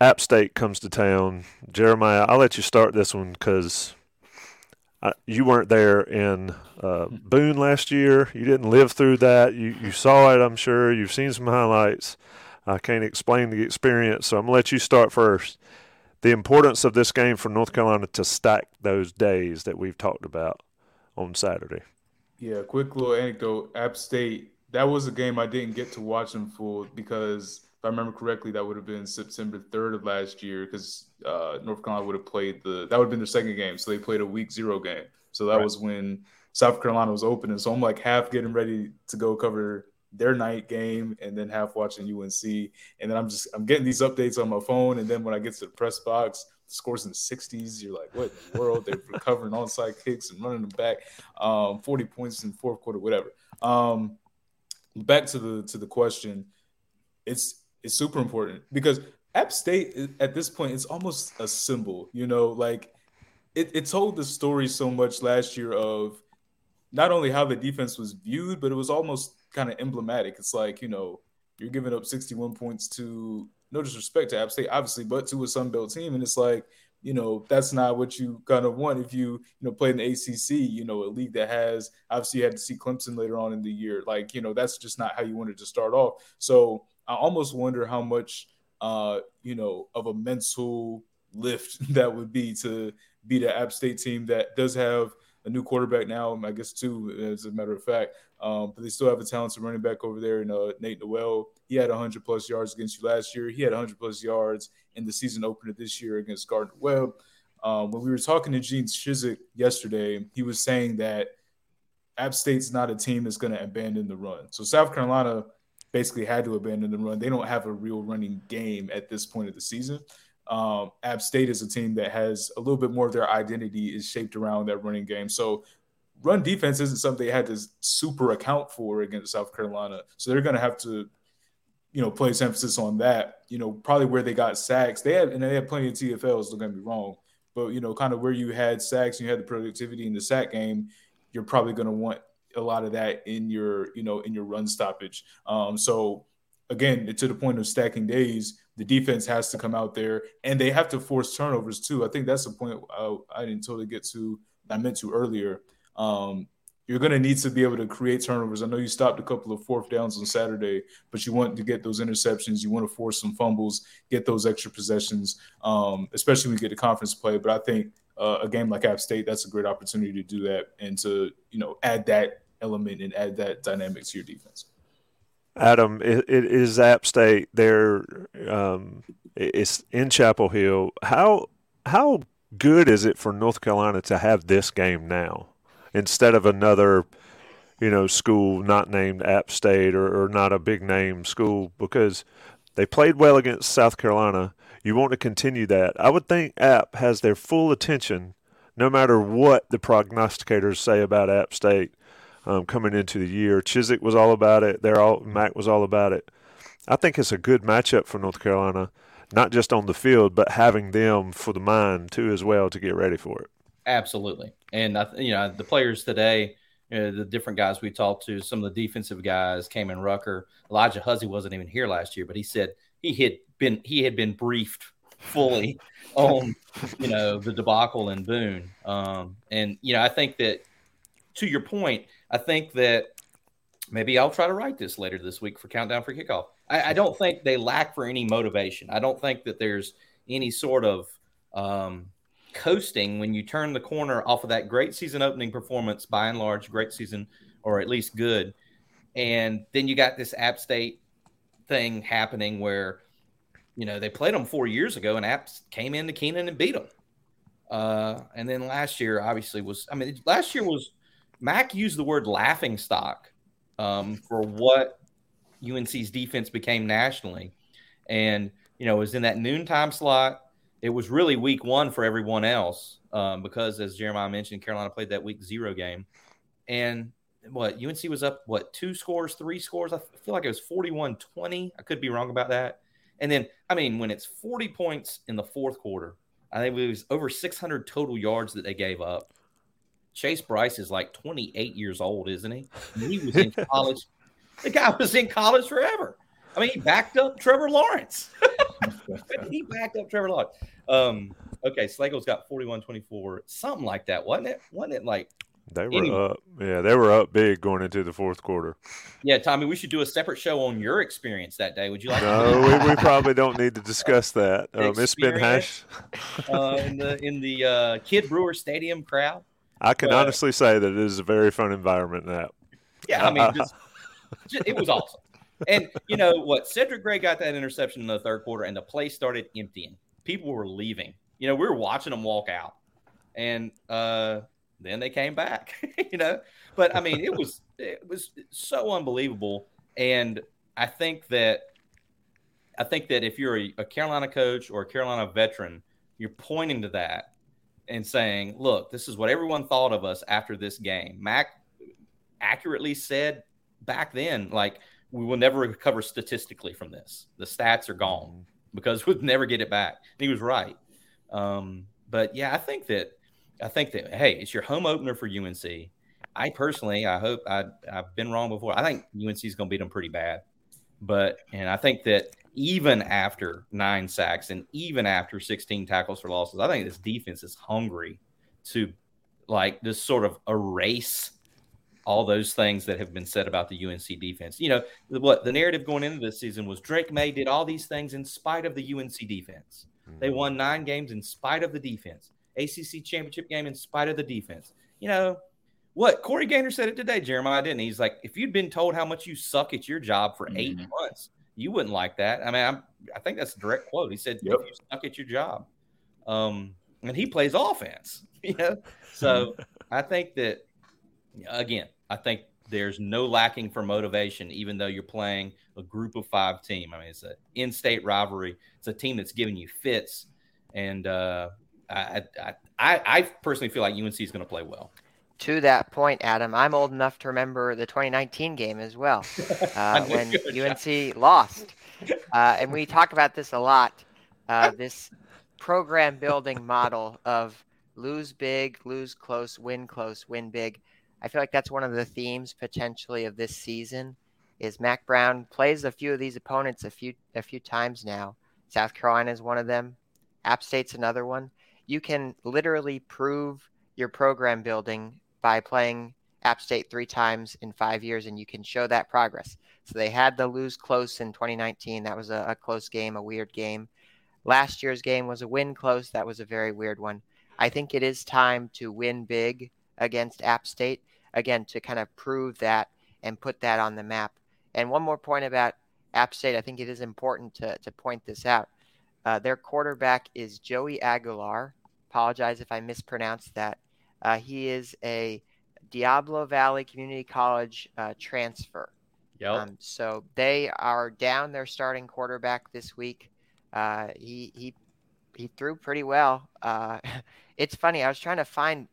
App State comes to town. Jeremiah, I'll let you start this one because you weren't there in uh, *laughs* Boone last year. You didn't live through that. You you saw it, I'm sure. You've seen some highlights. I can't explain the experience, so I'm gonna let you start first. The importance of this game for North Carolina to stack those days that we've talked about on Saturday. Yeah, quick little anecdote. App State that was a game I didn't get to watch in full because if I remember correctly, that would have been September 3rd of last year because uh, North Carolina would have played the that would have been their second game, so they played a week zero game. So that right. was when South Carolina was opening. So I'm like half getting ready to go cover their night game and then half watching UNC. And then I'm just I'm getting these updates on my phone. And then when I get to the press box, the scores in the 60s. You're like, what in the world? They're recovering onside kicks and running them back. Um, 40 points in fourth quarter, whatever. Um, back to the to the question, it's it's super important because App State at this point it's almost a symbol. You know, like it, it told the story so much last year of not only how the defense was viewed, but it was almost kind of emblematic. It's like you know you're giving up 61 points to no disrespect to App State, obviously, but to a Sun Belt team, and it's like you know that's not what you kind of want if you you know play in the ACC, you know, a league that has obviously you had to see Clemson later on in the year. Like you know that's just not how you wanted to start off. So I almost wonder how much uh you know of a mental lift *laughs* that would be to beat an App State team that does have a new quarterback now. I guess two, as a matter of fact. Um, but they still have a talented running back over there in uh, Nate Noel. He had 100 plus yards against you last year. He had 100 plus yards in the season opener this year against Gardner Webb. Um, when we were talking to Gene Chizik yesterday, he was saying that App State's not a team that's going to abandon the run. So South Carolina basically had to abandon the run. They don't have a real running game at this point of the season. Um, App State is a team that has a little bit more of their identity is shaped around that running game. So run defense isn't something they had to super account for against South Carolina. So they're going to have to, you know, place emphasis on that. You know, probably where they got sacks. They had and they had plenty of TFLs. Don't get me wrong, but you know, kind of where you had sacks and you had the productivity in the sack game, you're probably going to want a lot of that in your, you know, in your run stoppage. Um, so again, to the point of stacking days, the defense has to come out there and they have to force turnovers too. I think that's the point I, I didn't totally get to. I meant to earlier. Um, you're going to need to be able to create turnovers. I know you stopped a couple of fourth downs on Saturday, but you want to get those interceptions. You want to force some fumbles, get those extra possessions, um, especially when you get to conference play. But I think uh, a game like App State, that's a great opportunity to do that and to you know add that element and add that dynamic to your defense. Adam, it, it is App State. They're um, it's in Chapel Hill. How how good is it for North Carolina to have this game now? instead of another, you know, school not named App State or, or not a big name school because they played well against South Carolina. You want to continue that. I would think App has their full attention no matter what the prognosticators say about App State um, coming into the year. Chizik was all about it. They're all Mack was all about it. I think it's a good matchup for North Carolina, not just on the field, but having them for the mind too as well to get ready for it. Absolutely. And I, you know, the players today, you know, the different guys we talked to, some of the defensive guys, Kaimon Rucker, Alijah Huzzie wasn't even here last year, but he said he had been he had been briefed fully *laughs* on you know the debacle in Boone. Um, and you know, I think that to your point, I think that maybe I'll try to write this later this week for Countdown for Kickoff. I, I don't think they lack for any motivation. I don't think that there's any sort of um, coasting when you turn the corner off of that great season opening performance, by and large, great season, or at least good. And then you got this App State thing happening where, you know, they played them four years ago and Apps came into Kenan and beat them. Uh, and then last year, obviously, was I mean, last year was Mack used the word laughing stock um, for what UNC's defense became nationally. And, you know, it was in that noontime slot it was really week one for everyone else um, because, as Jeremiah mentioned, Carolina played that week zero game. And what UNC was up, what, two scores, three scores? I feel like it was 41 20. I could be wrong about that. And then, I mean, when it's 40 points in the fourth quarter, I think it was over 600 total yards that they gave up. Chase Brice is like 28 years old, isn't he? he was in *laughs* college. The guy was in college forever. I mean, he backed up Trevor Lawrence. *laughs* he backed up Trevor Lawrence. Um, okay, Slagle's got 41 24, something like that, wasn't it? Wasn't it like they were anyway. up. Yeah, they were up big going into the fourth quarter. Yeah, Tommy, we should do a separate show on your experience that day. Would you like? No, we, we, probably don't need to discuss that. *laughs* Um, it's been hash uh, in the in the uh, Kidd Brewer Stadium crowd. I can uh, honestly say that it is a very fun environment now. Yeah, I mean, just, just, it was awesome. And you know what? Cedric Gray got that interception in the third quarter, and the place started emptying. People were leaving. You know, we were watching them walk out, and uh, then they came back. *laughs* you know, but I mean, it was it was so unbelievable, and I think that I think that if you're a, a Carolina coach or a Carolina veteran, you're pointing to that and saying, "Look, this is what everyone thought of us after this game." Mack accurately said back then, like we will never recover statistically from this. The stats are gone mm-hmm. because *laughs* we'll never get it back. And he was right. Um, but yeah, I think that I think that hey, it's your home opener for UNC. I personally, I hope I, I've been wrong before. I think UNC is going to beat them pretty bad, but and I think that even after nine sacks and even after 16 tackles for losses, I think this defense is hungry to like just sort of erase all those things that have been said about the UNC defense. You know, what the narrative going into this season was Drake Maye did all these things in spite of the UNC defense. They mm-hmm. won nine games in spite of the defense. ACC championship game in spite of the defense. You know, what Corey Gaynor said it today, Jeremiah didn't. He? He's like, if you'd been told how much you suck at your job for 8 mm-hmm. months, you wouldn't like that. I mean, I'm, i think that's a direct quote. He said, yep. if you suck at your job, um, and he plays offense. *laughs* You know, so *laughs* I think that again, I think there's no lacking for motivation, even though you're playing a group of five team. I mean, it's an in-state rivalry. It's a team that's giving you fits, and uh, I, I, I, I personally feel like UNC is going to play well. To that point, Adam, I'm old enough to remember the 2019 game as well, *laughs* uh, when UNC lost, uh, and we talk about this a lot. Uh, this program building model of lose big, lose close, win close, win big. I feel like that's one of the themes potentially of this season. Is Mack Brown plays a few of these opponents a few a few times now. South Carolina is one of them. App State's another one. You can literally prove your program building by playing App State three times in five years, and you can show that progress. So they had the lose close in 2019. That was a, a close game, a weird game. Last year's game was a win close. That was a very weird one. I think it is time to win big against App State again to kind of prove that and put that on the map. And one more point about App State, I think it is important to, to point this out. Uh, their quarterback is Joey Aguilar. Apologize if I mispronounced that. Uh, he is a Diablo Valley Community College uh, transfer. Yep. Um, so they are down their starting quarterback this week. Uh, he he he threw pretty well. Uh, *laughs* it's funny. I was trying to find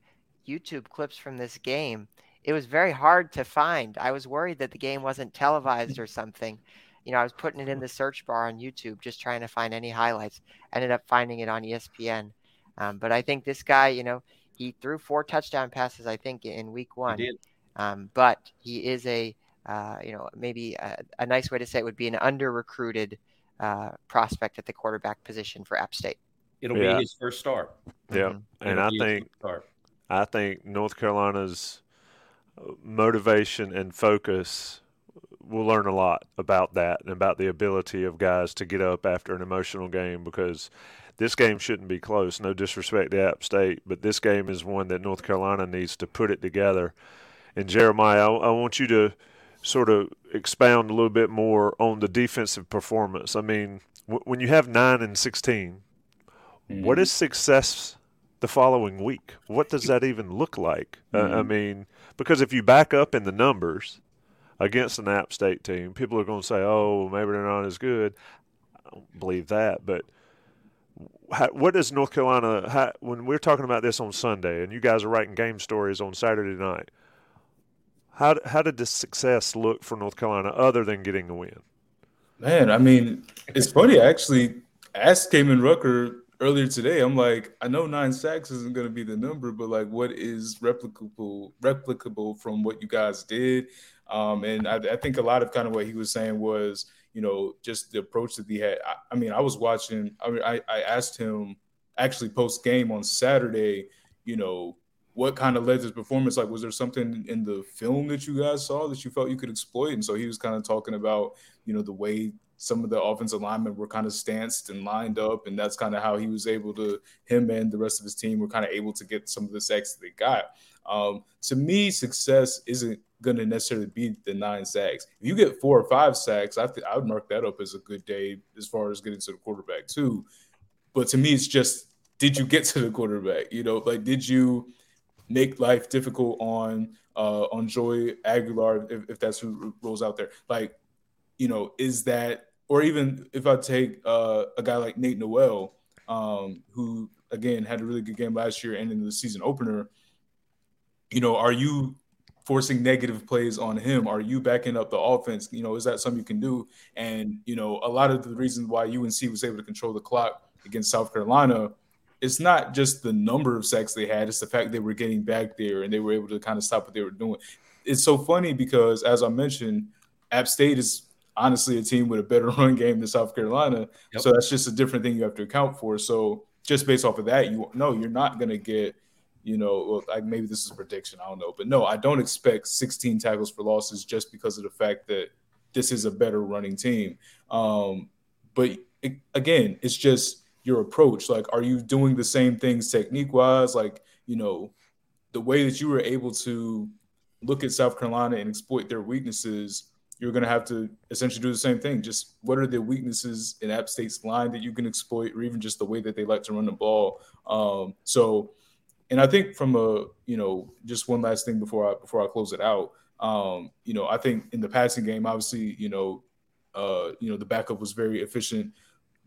YouTube clips from this game, it was very hard to find. I was worried that the game wasn't televised or something. You know, I was putting it in the search bar on YouTube, just trying to find any highlights. Ended up finding it on ESPN. Um, but I think this guy, you know, he threw four touchdown passes, I think, in week one. He um, but he is a, uh, you know, maybe a, a, nice way to say it would be an under recruited uh, prospect at the quarterback position for App State. It'll yeah. be his first start. Yeah, mm-hmm. and It'll I think I think North Carolina's motivation and focus we'll learn a lot about that and about the ability of guys to get up after an emotional game because this game shouldn't be close. No disrespect to App State, but this game is one that North Carolina needs to put it together. And Jeremiah, I, I want you to sort of expound a little bit more on the defensive performance. I mean, w- when you have nine and 16, mm-hmm. what is success the following week? What does that even look like? Mm-hmm. Uh, I mean, because if you back up in the numbers against an App State team, people are going to say, "Oh, maybe they're not as good." I don't believe that, but how, what does North Carolina? How, when we're talking about this on Sunday, and you guys are writing game stories on Saturday night, how how did the success look for North Carolina other than getting the win? Man, I mean, it's funny I actually. asked Kaimon Rucker earlier today, I'm like, I know nine sacks isn't going to be the number, but like, what is replicable replicable from what you guys did? Um, and I, I, think a lot of kind of what he was saying was, you know, just the approach that he had. I, I mean, I was watching. I mean, I, I asked him actually post game on Saturday, you know, what kind of led to his performance? Like, was there something in the film that you guys saw that you felt you could exploit? And so he was kind of talking about, you know, the way some of the offensive linemen were kind of stanced and lined up, and that's kind of how he was able to him and the rest of his team were kind of able to get some of the sacks that they got. Um, to me, success isn't going to necessarily be the nine sacks. If you get four or five sacks, I th- I would mark that up as a good day as far as getting to the quarterback too. But to me, it's just did you get to the quarterback? You know, like did you make life difficult on uh, on Joey Aguilar if, if that's who rolls out there? Like, you know, is that or even if I take uh, a guy like Nate Noel, um, who again had a really good game last year and in the season opener, you know, are you forcing negative plays on him? Are you backing up the offense? You know, is that something you can do? And you know, a lot of the reasons why UNC was able to control the clock against South Carolina, it's not just the number of sacks they had; it's the fact they were getting back there and they were able to kind of stop what they were doing. It's so funny because, as I mentioned, App State is honestly a team with a better *laughs* run game than South Carolina. Yep. So that's just a different thing you have to account for. So just based off of that, you know you're not going to get, you know, well, like maybe this is prediction, I don't know, but no, I don't expect 16 tackles for losses just because of the fact that this is a better running team. Um, but it, again, it's just your approach. Like, are you doing the same things technique wise? Like, you know, the way that you were able to look at South Carolina and exploit their weaknesses you're going to have to essentially do the same thing. Just what are the weaknesses in App State's line that you can exploit, or even just the way that they like to run the ball. Um, so, and I think from a you know just one last thing before I before I close it out. Um, you know, I think in the passing game, obviously, you know, uh, you know the backup was very efficient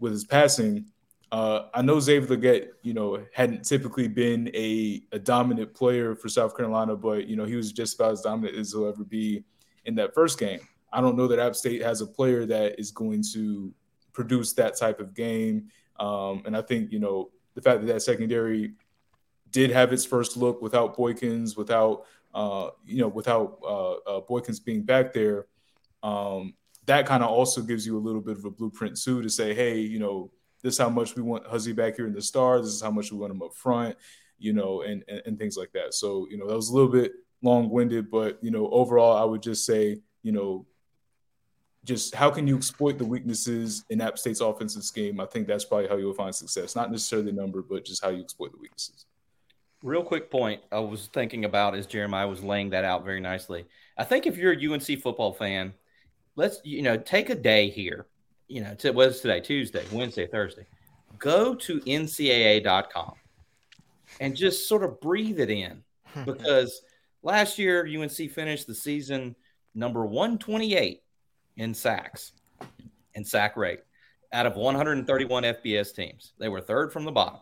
with his passing. Uh, I know Xavier Legette, you know, hadn't typically been a, a dominant player for South Carolina, but you know he was just about as dominant as he'll ever be in that first game. I don't know that App State has a player that is going to produce that type of game. Um, and I think, you know, the fact that that secondary did have its first look without Boykins, without, uh, you know, without uh, uh, Boykins being back there, um, that kind of also gives you a little bit of a blueprint too to say, hey, you know, this is how much we want Huzzie back here in the star. This is how much we want him up front, you know, and, and, and things like that. So, you know, that was a little bit long winded, but, you know, overall, I would just say, you know, just how can you exploit the weaknesses in App State's offensive scheme? I think that's probably how you'll find success. Not necessarily the number, but just how you exploit the weaknesses. Real quick point I was thinking about as Jeremiah was laying that out very nicely. I think if you're a UNC football fan, let's you know take a day here. You know, to, what's today? Tuesday, Wednesday, Thursday. Go to NCAA.com and just sort of breathe it in *laughs* because last year UNC finished the season number 128 in sacks and sack rate out of 131 FBS teams. They were third from the bottom.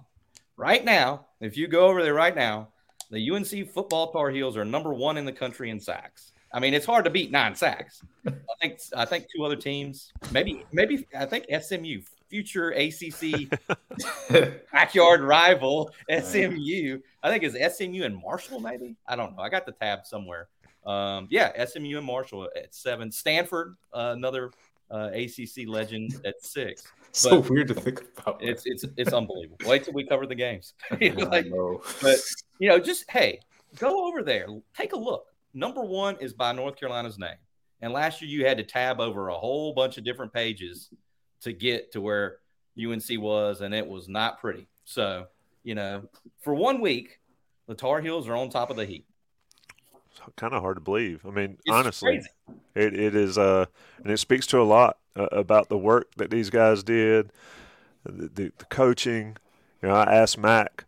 Right now, if you go over there right now, the UNC football Tar Heels are number one in the country in sacks. I mean, it's hard to beat nine sacks. I think I think two other teams, maybe maybe I think SMU, future ACC *laughs* backyard rival SMU. I think is SMU and Marshall. Maybe I don't know. I got the tab somewhere. Um, yeah, SMU and Marshall at seven. Stanford, uh, another uh, ACC legend at six. *laughs* so weird to think about. It's it's it's unbelievable. Wait till we cover the games. *laughs* *laughs* like, but you know, just hey, go over there, take a look. Number one is by North Carolina's name, and last year you had to tab over a whole bunch of different pages to get to where UNC was, and it was not pretty. So you know, for one week, the Tar Heels are on top of the heap kind of hard to believe. I mean, it's honestly, it, it is, uh, and it speaks to a lot uh, about the work that these guys did, the, the, the, coaching. You know, I asked Mack,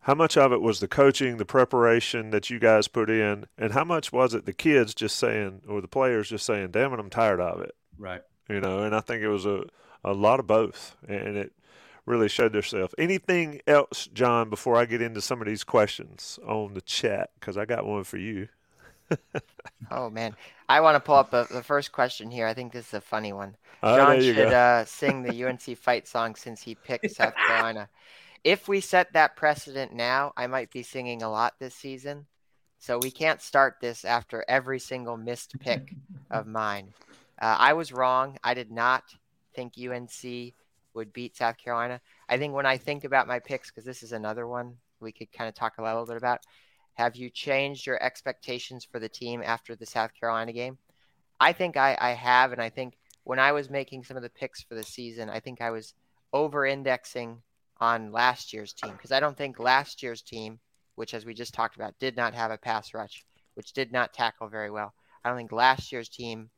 how much of it was the coaching, the preparation that you guys put in, and how much was it the kids just saying, or the players just saying, "Damn it, I'm tired of it." Right. You know, and I think it was a a lot of both, and it really showed themselves. Anything else, John, before I get into some of these questions on the chat? Because I got one for you. Oh man, I want to pull up a, the first question here. I think this is a funny one. Oh, John should uh, sing the UNC *laughs* fight song since he picked South Carolina. If we set that precedent now, I might be singing a lot this season. So we can't start this after every single missed pick of mine. Uh, I was wrong. I did not think UNC would beat South Carolina. I think when I think about my picks, because this is another one we could kind of talk a little bit about. Have you changed your expectations for the team after the South Carolina game? I think I, I have, and I think when I was making some of the picks for the season, I think I was over indexing on last year's team because I don't think last year's team, which as we just talked about, did not have a pass rush, which did not tackle very well. I don't think last year's team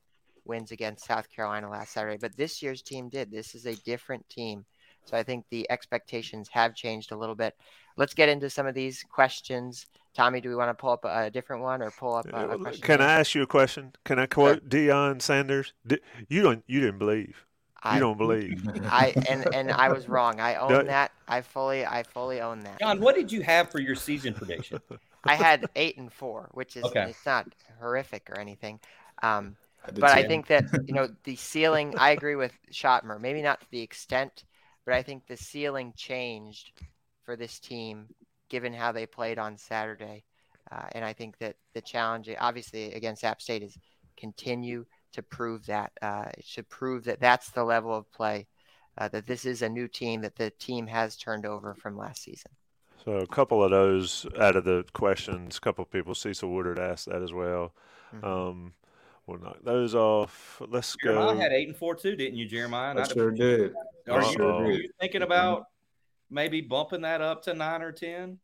wins against South Carolina last Saturday, but this year's team did. This is a different team. So I think the expectations have changed a little bit. Let's get into some of these questions. Tommy, do we want to pull up a different one or pull up a, a question? Can here? I ask you a question? Can I quote Deion Sanders? You don't. You didn't believe. You don't believe. *laughs* I and and I was wrong. I own No. that. I fully I fully own that. John, what did you have for your season prediction? *laughs* I had eight and four, which is Okay. it's not horrific or anything. Um, I did but I think that you know the ceiling. I agree with Schotmer. Maybe not to the extent, but I think the ceiling changed for this team given how they played on Saturday. Uh, and I think that the challenge, obviously, against App State is continue to prove that. Uh, it should prove that that's the level of play. Uh, that this is a new team that the team has turned over from last season. So a couple of those out of the questions, a couple of people, Cecil Woodard asked that as well. Mhm. Um, we'll knock those off. Let's Jeremiah go. had eight and four too, didn't you, Jeremiah? I Not- sure did. Are I you, are you thinking about maybe bumping that up to nine or ten?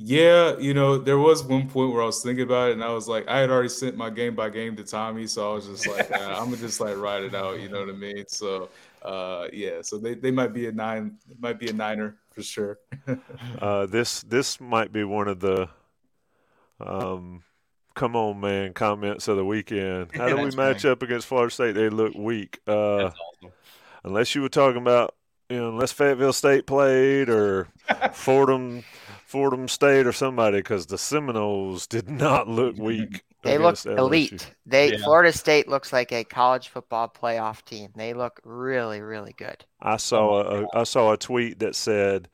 Yeah, you know, there was one point where I was thinking about it, and I was like, I had already sent my game by game to Tommy, so I was just like, *laughs* "Ah, I'm gonna just like ride it out, you know what I mean? So, uh, yeah, so they, they might be a nine, might be a niner for sure. *laughs* Uh, this this might be one of the um, come on man comments of the weekend. How do *laughs* we match right. up against Florida State? They look weak. Uh, That's awesome. unless you were talking about you know unless Fayetteville State played or *laughs* Fordham Fordham State or somebody because the Seminoles did not look weak. They look elite. They Yeah. Florida State looks like a college football playoff team. They look really, really good. I saw a, I saw a tweet that said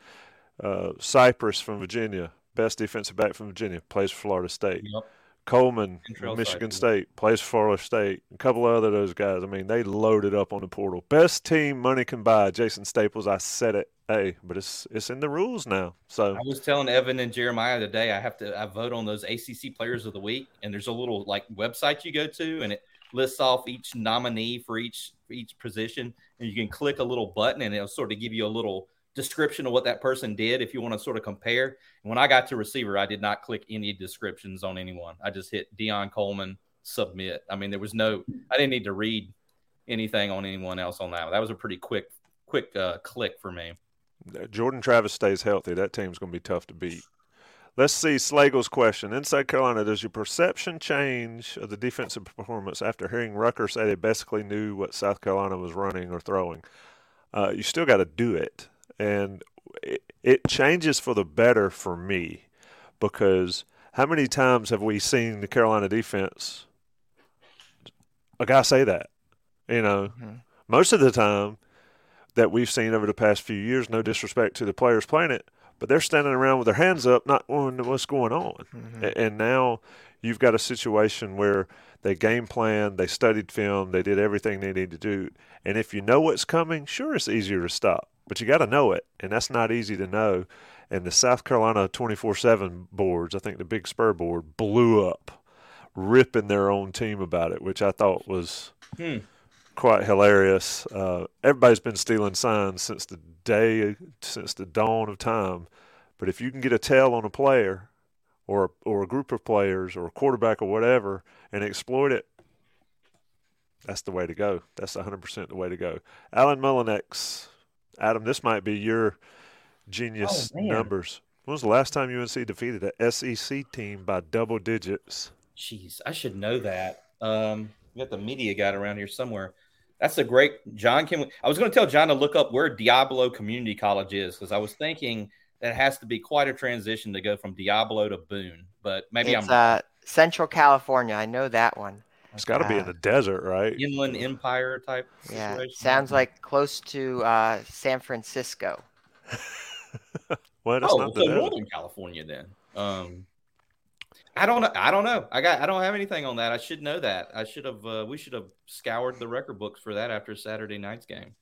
uh, Cypress from Virginia, best defensive back from Virginia, plays for Florida State. Yep. Coleman, Fentrell Michigan Cypress. State, plays for Florida State. A couple of other those guys. I mean, they loaded up on the portal. Best team money can buy. Jason Staples. I said it. Hey, but it's it's in the rules now. So I was telling Evan and Jeremiah today I have to I vote on those ACC players of the week, and there's a little like website you go to, and it lists off each nominee for each for each position, and you can click a little button, and it'll sort of give you a little description of what that person did if you want to sort of compare. And when I got to receiver, I did not click any descriptions on anyone. I just hit Keon Coleman submit. I mean, there was no I didn't need to read anything on anyone else on that. That was a pretty quick quick uh, click for me. Jordan Travis stays healthy. That team's going to be tough to beat. Let's see Slagle's question. Inside Carolina, does your perception change of the defensive performance after hearing Rucker say they basically knew what South Carolina was running or throwing? Uh, you still got to do it. And it, it changes for the better for me because how many times have we seen the Carolina defense, a guy say that? You know, Mhm. most of the time that we've seen over the past few years, no disrespect to the players playing it, but they're standing around with their hands up, not knowing what's going on. Mhm. And now you've got a situation where they game plan, they studied film, they did everything they need to do. And if you know what's coming, sure, it's easier to stop, but you got to know it. And that's not easy to know. And the South Carolina 24 7 boards, I think the Big Spur board, blew up, ripping their own team about it, which I thought was Hmm. quite hilarious. Uh, everybody's been stealing signs since the day, since the dawn of time. But if you can get a tell on a player, or or a group of players, or a quarterback, or whatever, and exploit it, that's the way to go. That's 100% the way to go. Alan Mullinex, Adam, this might be your genius Oh, numbers. When was the last time UNC defeated a SEC team by double digits? Jeez, I should know that. Um, we got the media guy around here somewhere. That's a great John. Can we, I was going to tell John to look up where Diablo Community College is because I was thinking that it has to be quite a transition to go from Diablo to Boone. But maybe it's I'm uh, Central California. I know that one. It's got to be in the desert, right? Inland Empire type. Yeah, situation. sounds like close to uh, San Francisco. *laughs* Well, that's oh, not the so desert. Northern California then. Um, I don't know. I don't know. I got. I don't have anything on that. I should know that. I should have. Uh, we should have scoured the record books for that after Saturday night's game.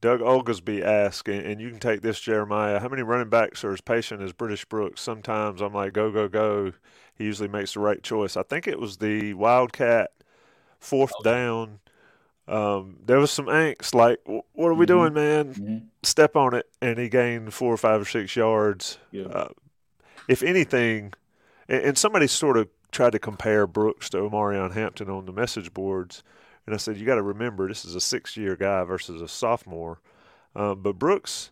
Doug Oglesby asked, and and you can take this, Jeremiah. How many running backs are as patient as British Brooks? Sometimes I'm like, go, go, go. He usually makes the right choice. I think it was the Wildcat fourth down. Um, there was some angst, like, what are we Mhm. doing, man? Mhm. Step on it. And he gained four or five or six yards. Yeah. Uh, if anything, and, and somebody sort of tried to compare Brooks to Omarion Hampton on the message boards. And I said, you got to remember, this is a six year guy versus a sophomore. Um, but Brooks,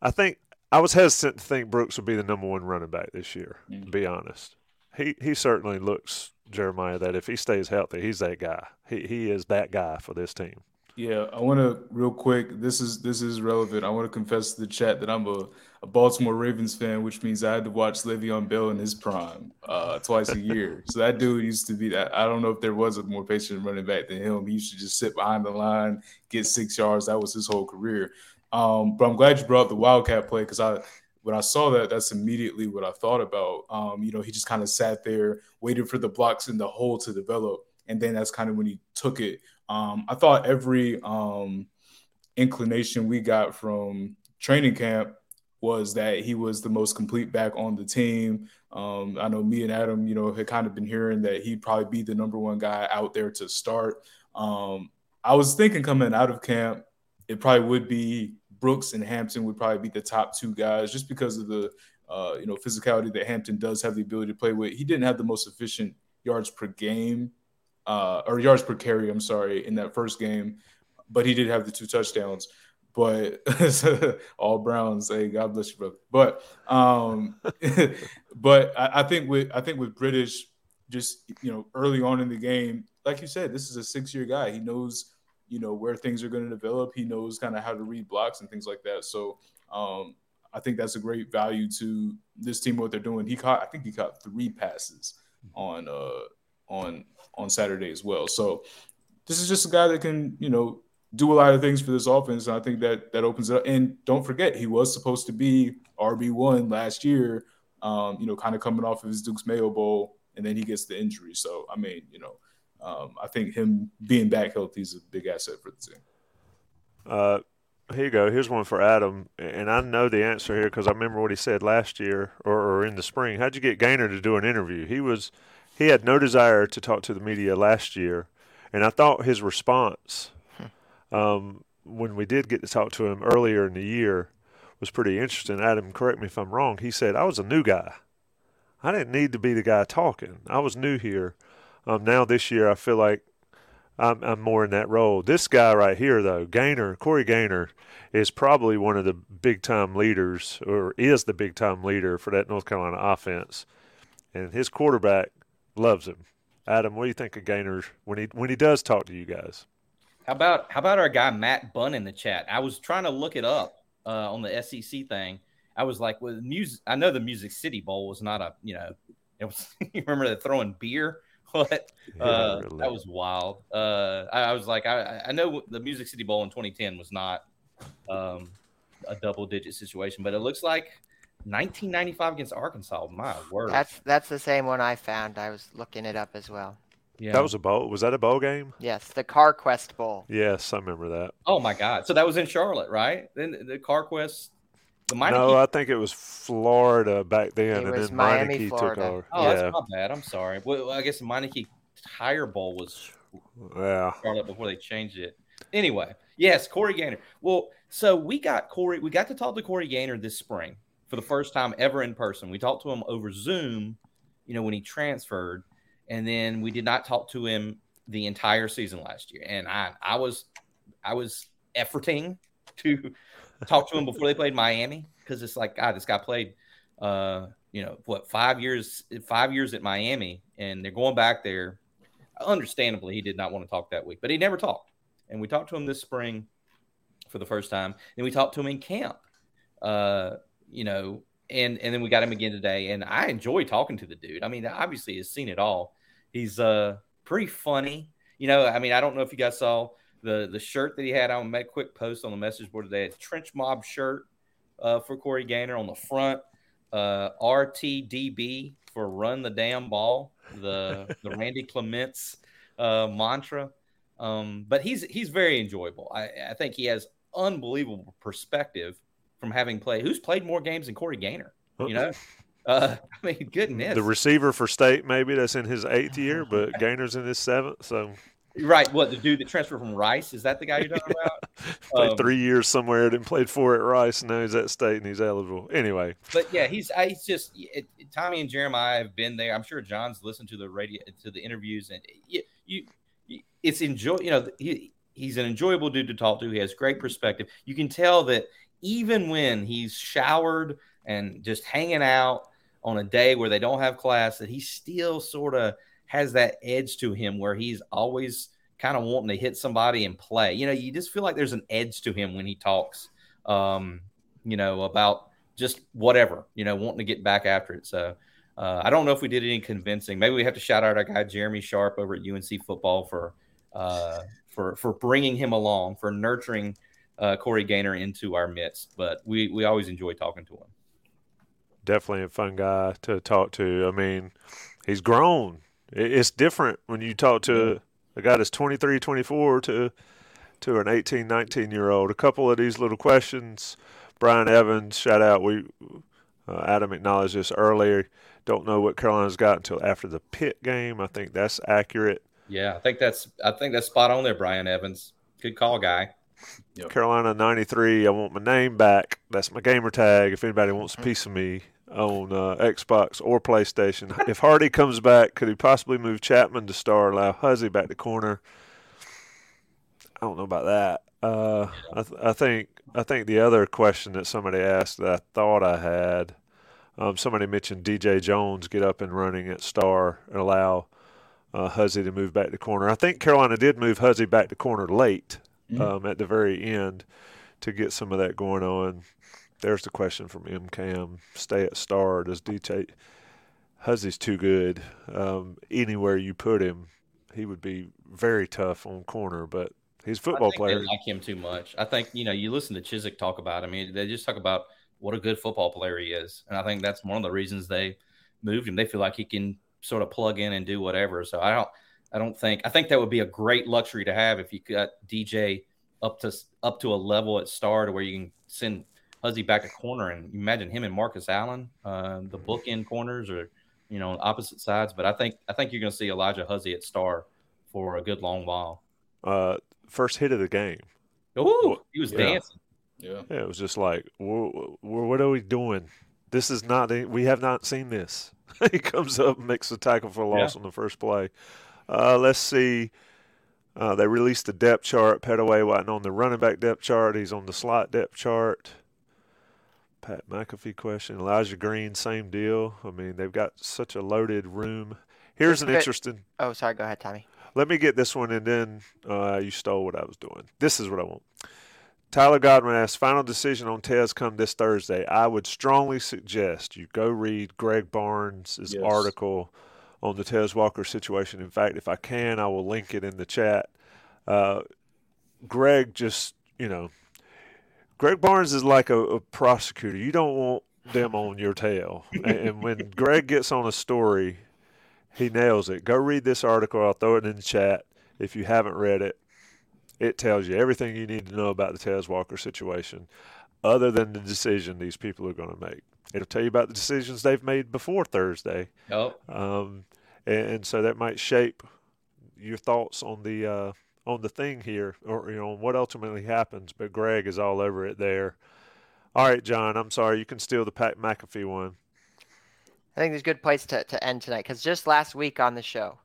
I think I was hesitant to think Brooks would be the number one running back this year, to be honest. He, he certainly looks, Jeremiah, that if he stays healthy, he's that guy. He, he is that guy for this team. Yeah, I want to real quick. This is this is relevant. I want to confess to the chat that I'm a, a Baltimore Ravens fan, which means I had to watch Le'Veon Bell in his prime uh, twice a year. *laughs* so that dude used to be that. I don't know if there was a more patient running back than him. He used to just sit behind the line, get six yards. That was his whole career. Um, but I'm glad you brought up the Wildcat play because I when I saw that, that's immediately what I thought about. Um, you know, he just kind of sat there, waited for the blocks in the hole to develop, and then that's kind of when he took it. Um, I thought every um, inclination we got from training camp was that he was the most complete back on the team. Um, I know me and Adam, you know, had kind of been hearing that he'd probably be the number one guy out there to start. Um, I was thinking coming out of camp, it probably would be Brooks and Hampton would probably be the top two guys just because of the uh, you know physicality that Hampton does have the ability to play with. He didn't have the most efficient yards per game uh, or yards per carry. I'm sorry in that first game, but he did have the two touchdowns. But *laughs* all Browns, hey, God bless you, brother. But um, *laughs* but I, I think with I think with British, just you know, early on in the game, like you said, this is a six year guy. He knows you know where things are going to develop. He knows kind of how to read blocks and things like that. So um, I think that's a great value to this team. What they're doing, he caught I think he caught three passes on uh on on Saturday as well. So this is just a guy that can you know do a lot of things for this offense. And I think that that opens it up. And don't forget, he was supposed to be RB one last year. Um, you know, kind of coming off of his Duke's Mayo Bowl, and then he gets the injury. So I mean, you know. Um, I think him being back healthy is a big asset for the team. Uh, here you go. Here's one for Adam, and I know the answer here because I remember what he said last year or, or in the spring. How'd you get Gaynor to do an interview? He was he had no desire to talk to the media last year, and I thought his response um, when we did get to talk to him earlier in the year was pretty interesting. Adam, correct me if I'm wrong. He said I was a new guy. I didn't need to be the guy talking. I was new here. Um, now this year, I feel like I'm, I'm more in that role. This guy right here, though, Gaynor, Corey Gaynor, is probably one of the big time leaders, or is the big time leader for that North Carolina offense, and his quarterback loves him. Adam, what do you think of Gaynor when he when he does talk to you guys? How about how about our guy Matt Bunn in the chat? I was trying to look it up uh, on the SEC thing. I was like, well, music. I know the Music City Bowl was not a, you know, it was. *laughs* you remember the throwing beer? *laughs* What? Yeah, uh, really. That was wild. Uh, I, I was like, I, I know the Music City Bowl in 2010 was not um, a double digit situation, but it looks like 1995 against Arkansas. My word. That's that's the same one I found. I was looking it up as well. yeah. That was a bowl. Was that a bowl game? Yes, the CarQuest Bowl. Yes, I remember that. oh my God. So that was in Charlotte, right? Then the CarQuest. The Miami no, I think it was Florida back then, It and was then Miami, Meineke took over. Oh, yeah, that's my bad. I'm sorry. Well, I guess the Meineke Tire Bowl was yeah. Charlotte before they changed it. Anyway, yes, Corey Gaynor. Well, so we got Corey. We got to talk to Corey Gaynor this spring for the first time ever in person. We talked to him over Zoom, you know, when he transferred, and then we did not talk to him the entire season last year. And I, I was, I was efforting to talk to him before they played Miami because it's like God, this guy played, uh, you know, what five years, five years at Miami, and they're going back there. Understandably, he did not want to talk that week, but he never talked. And we talked to him this spring for the first time. Then we talked to him in camp. Uh, you know, and and then we got him again today, and I enjoy talking to the dude. I mean, obviously he's seen it all. He's uh pretty funny. You know, I mean, I don't know if you guys saw the the shirt that he had. I made a quick post on the message board today. Trench mob shirt uh, for Corey Gaynor on the front. Uh, RTDB for run the damn ball. The *laughs* the Randy Clements uh, mantra. Um, but he's he's very enjoyable. I, I think he has unbelievable perspective from having played. Who's played more games than Corey Gaynor? You know, *laughs* uh, I mean, goodness. The receiver for state, maybe that's in his eighth year, but Gaynor's in his seventh. So, right. What the dude that transferred from Rice is that the guy you're talking about? *laughs* played um, three years somewhere, and then played four at Rice, and now he's at state and he's eligible. Anyway, but yeah, he's I, he's just it, Tommy and Jeremiah have been there. I'm sure John's listened to the radio to the interviews, and you, you it's enjoy. You know, he, he's an enjoyable dude to talk to. He has great perspective. You can tell that even when he's showered and just hanging out on a day where they don't have class, that he still sort of has that edge to him where he's always kind of wanting to hit somebody and play. You know, you just feel like there's an edge to him when he talks. Um, you know, about just whatever, you know, wanting to get back after it. So uh, I don't know if we did any convincing. Maybe we have to shout out our guy Jeremy Sharp over at UNC football for uh, for for bringing him along, for nurturing uh, Corey Gaynor into our midst. But we we always enjoy talking to him. Definitely a fun guy to talk to. I mean, he's grown. It's different when you talk to a guy that's 23, 24 to to an 18, 19 year old. A couple of these little questions. Brian Evans, shout out. We uh, Adam acknowledged this earlier. Don't know what Carolina's got until after the pit game. I think that's accurate. Yeah, I think that's I think that's spot on there, Brian Evans. Good call, guy. Yep. Carolina 93. I want my name back. That's my gamer tag. If anybody wants a piece of me on uh, Xbox or PlayStation, if Hardy comes back, could he possibly move Chapman to star, allow Huzzie back to corner? I don't know about that. Uh, I, th- I, think I think the other question that somebody asked that I thought I had, um, somebody mentioned DJ Jones get up and running at star and allow uh, Huzzie to move back to corner. I think Carolina did move Huzzie back to corner late mm-hmm. um, at the very end to get some of that going on. There's the question from M Cam: Stay at star? Does DJ Huzzie's too good? Um, anywhere you put him, he would be very tough on corner. But he's a football player. like him too much. I think you know you listen to Chizik talk about him. I mean, they just talk about what a good football player he is, and I think that's one of the reasons they moved him. They feel like he can sort of plug in and do whatever. So I don't I don't think I think that would be a great luxury to have if you got DJ up to up to a level at star to where you can send Huzzie back to corner and imagine him and Marcus Allen, uh, the bookend corners or you know opposite sides. But I think I think you're going to see Alijah Huzzie at star for a good long while. Uh, first hit of the game. Oh, he was yeah. dancing. Yeah. yeah, it was just like, what are we doing? This is not. We have not seen this. *laughs* he comes up and makes the tackle for loss yeah. on the first play. Uh, let's see. Uh, they released the depth chart. Pettaway wasn't on the running back depth chart. He's on the slot depth chart. Pat McAfee question. Elijah Green, same deal. I mean, they've got such a loaded room. Here's an interesting. Oh, sorry. Go ahead, Tommy. Let me get this one, and then uh, you stole what I was doing. This is what I want. Tyler Godwin asks, final decision on Tez come this Thursday. I would strongly suggest you go read Greg Barnes' yes. article on the Tez Walker situation. In fact, if I can, I will link it in the chat. Uh, Greg just, you know, Greg Barnes is like a, a prosecutor. You don't want them on your tail. and, and *laughs* when Greg gets on a story, he nails it. Go read this article. I'll throw it in the chat if you haven't read it. It tells you everything you need to know about the Tez Walker situation, other than the decision these people are going to make. It'll tell you about the decisions they've made before Thursday. Oh. Um, and, and, so that might shape your thoughts on the uh, on the thing here, or you know, what ultimately happens. But Greg is all over it there. All right, John. I'm sorry. You can steal the Pat McAfee one. I think there's a good place to, to end tonight because just last week on the show,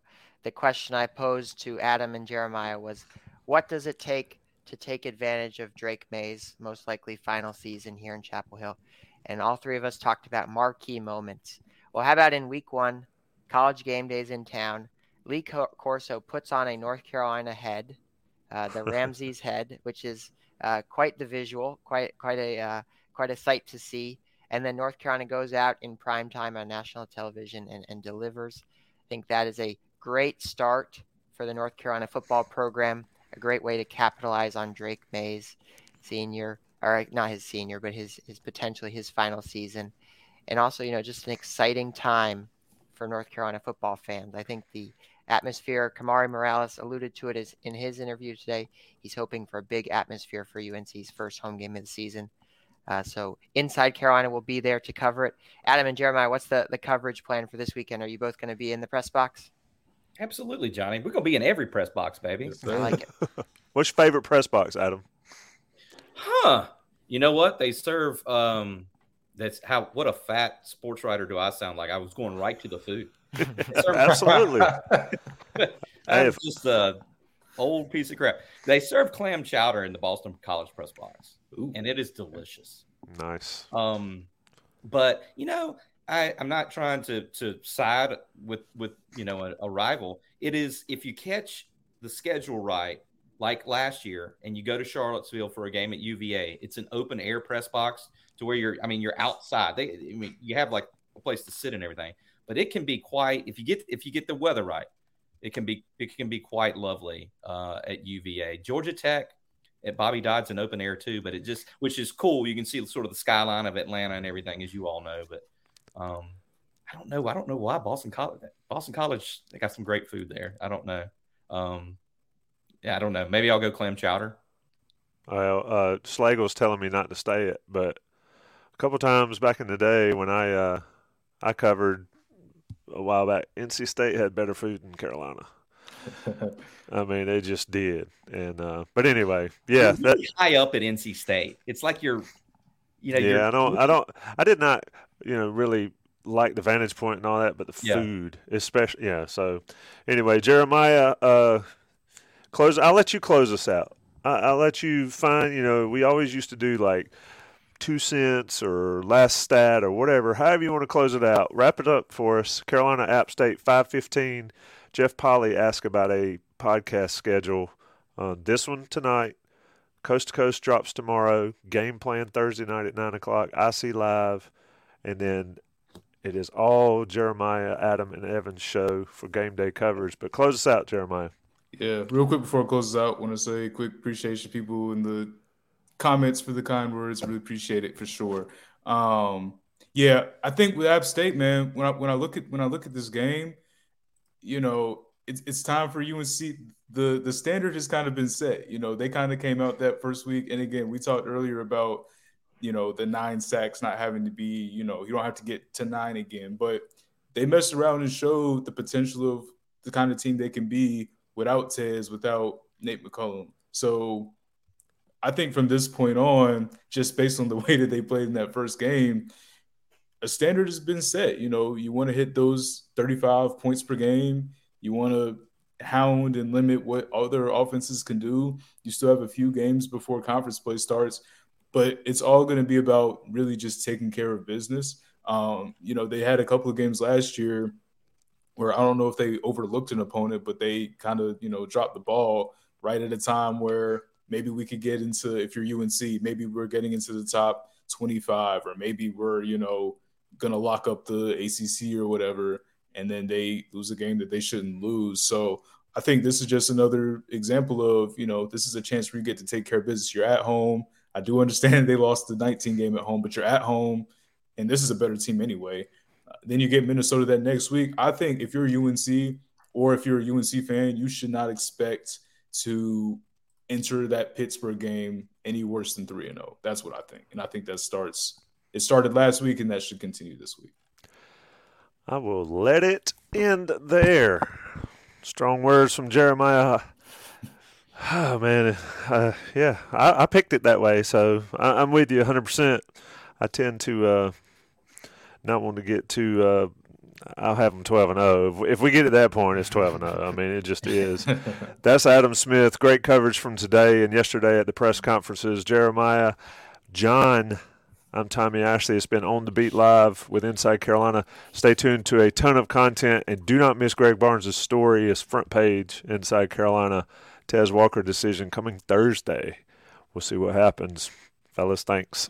the question I posed to Adam and Jeremiah was, "What does it take to take advantage of Drake Maye's most likely final season here in Chapel Hill?" and all three of us talked about marquee moments. Well, how about in week one, college game days in town? Lee Corso puts on a North Carolina head, uh, the *laughs* Rameses head, which is uh, quite the visual, quite quite a uh, quite a sight to see. and then North Carolina goes out in prime time on national television and, and delivers. I think that is a great start for the North Carolina football program. A great way to capitalize on Drake Maye's, senior, or not his senior, but his his potentially his final season, and also you know just an exciting time for North Carolina football fans. I think the atmosphere. Kamari Morales alluded to it as in his interview today. He's hoping for a big atmosphere for UNC's first home game of the season. Uh, so Inside Carolina will be there to cover it. Adam and Jeremiah, what's the, the coverage plan for this weekend? Are you both going to be in the press box? Absolutely, Johnny. We're going to be in every press box, baby. I like it. *laughs* What's your favorite press box, Adam? Huh. You know what? They serve um that's how what a fat sports writer do I sound like? I was going right to the food. Absolutely. *laughs* I'm just a old piece of crap. They serve clam chowder in the Boston College press box. Ooh. And it is delicious. Nice. Um but you know, I, I'm not trying to to side with with you know a, a rival. It is if you catch the schedule right, like last year, and you go to Charlottesville for a game at UVA, it's an open air press box to where you're. I mean, you're outside. They, I mean, you have like a place to sit and everything, but it can be quite if you get if you get the weather right, it can be it can be quite lovely uh, at UVA. Georgia Tech at Bobby Dodd's an open air too, but it just which is cool. You can see sort of the skyline of Atlanta and everything, as you all know. But um, I don't know. I don't know why Boston College. Boston College they got some great food there. I don't know. Um, yeah, I don't know. Maybe I'll go clam chowder. Well, uh, Slagle's telling me not to stay it, but a couple times back in the day when I uh, I covered a while back, NC State had better food than Carolina. *laughs* I mean, they just did. And uh, but anyway, yeah, that, high up at NC State. It's like you're, you know, yeah. I don't, I don't, I did not, you know, really like the vantage point and all that, but the yeah. food, especially, yeah. So anyway, Jeremiah, uh, close. I'll let you close us out. I, will let you find. You know, we always used to do like two cents or last stat or whatever. However you want to close it out. Wrap it up for us. Carolina App State five fifteen. Jeff Polly asked about a podcast schedule. Uh, this one tonight. Coast to Coast drops tomorrow. Game plan Thursday night at nine o'clock. IC live, and then it is all Jeremiah, Adam, and Evan's show for game day coverage. But close us out, Jeremiah. Yeah, real quick before it closes out, want to say quick appreciation to people in the comments for the kind words. Really appreciate it for sure. Um, yeah, I think with App State, man, when I when I look at when I look at this game, you know, it's it's time for UNC. The the standard has kind of been set. You know, they kind of came out that first week, and again, we talked earlier about you know the nine sacks not having to be you know you don't have to get to nine again, but they messed around and showed the potential of the kind of team they can be without Tez, without Nate McCollum. So I think from this point on, just based on the *laughs* way that they played in that first game, a standard has been set. You know, you want to hit those 35 points per game. You want to hound and limit what other offenses can do. You still have a few games before conference play starts, but it's all going to be about really just taking care of business. Um, you know, they had a couple of games last year where I don't know if they overlooked an opponent, but they kind of, you know, dropped the ball right at a time where maybe we could get into, if you're UNC, maybe we're getting into the top 25, or maybe we're, you know, going to lock up the ACC or whatever. And then they lose a game that they shouldn't lose. So I think this is just another example of, you know, this is a chance where you get to take care of business. You're at home. I do understand *laughs* they lost the 19 game at home, but you're at home, and this is a better team anyway. Then you get Minnesota that next week. I think if you're UNC or if you're a UNC fan, you should not expect to enter that Pittsburgh game any worse than 3 and 0. That's what I think. And I think that starts it started last week and that should continue this week. I will let it end there. Strong words from Jeremiah. *sighs* Oh man, uh, yeah, I, I, picked it that way, so I, am with you 100. percent I tend to uh, not want to get too. I'll have them 12 and 0. If we get to that point, it's 12 and 0. I mean, it just is. *laughs* That's Adam Smith. Great coverage from today and yesterday at the press conferences. Jeremiah, John, I'm Tommy Ashley. It's been On the Beat Live with Inside Carolina. Stay tuned to a ton of content and do not miss Greg Barnes' story, his front page, Inside Carolina. Tez Walker decision coming Thursday. We'll see what happens. Fellas, thanks.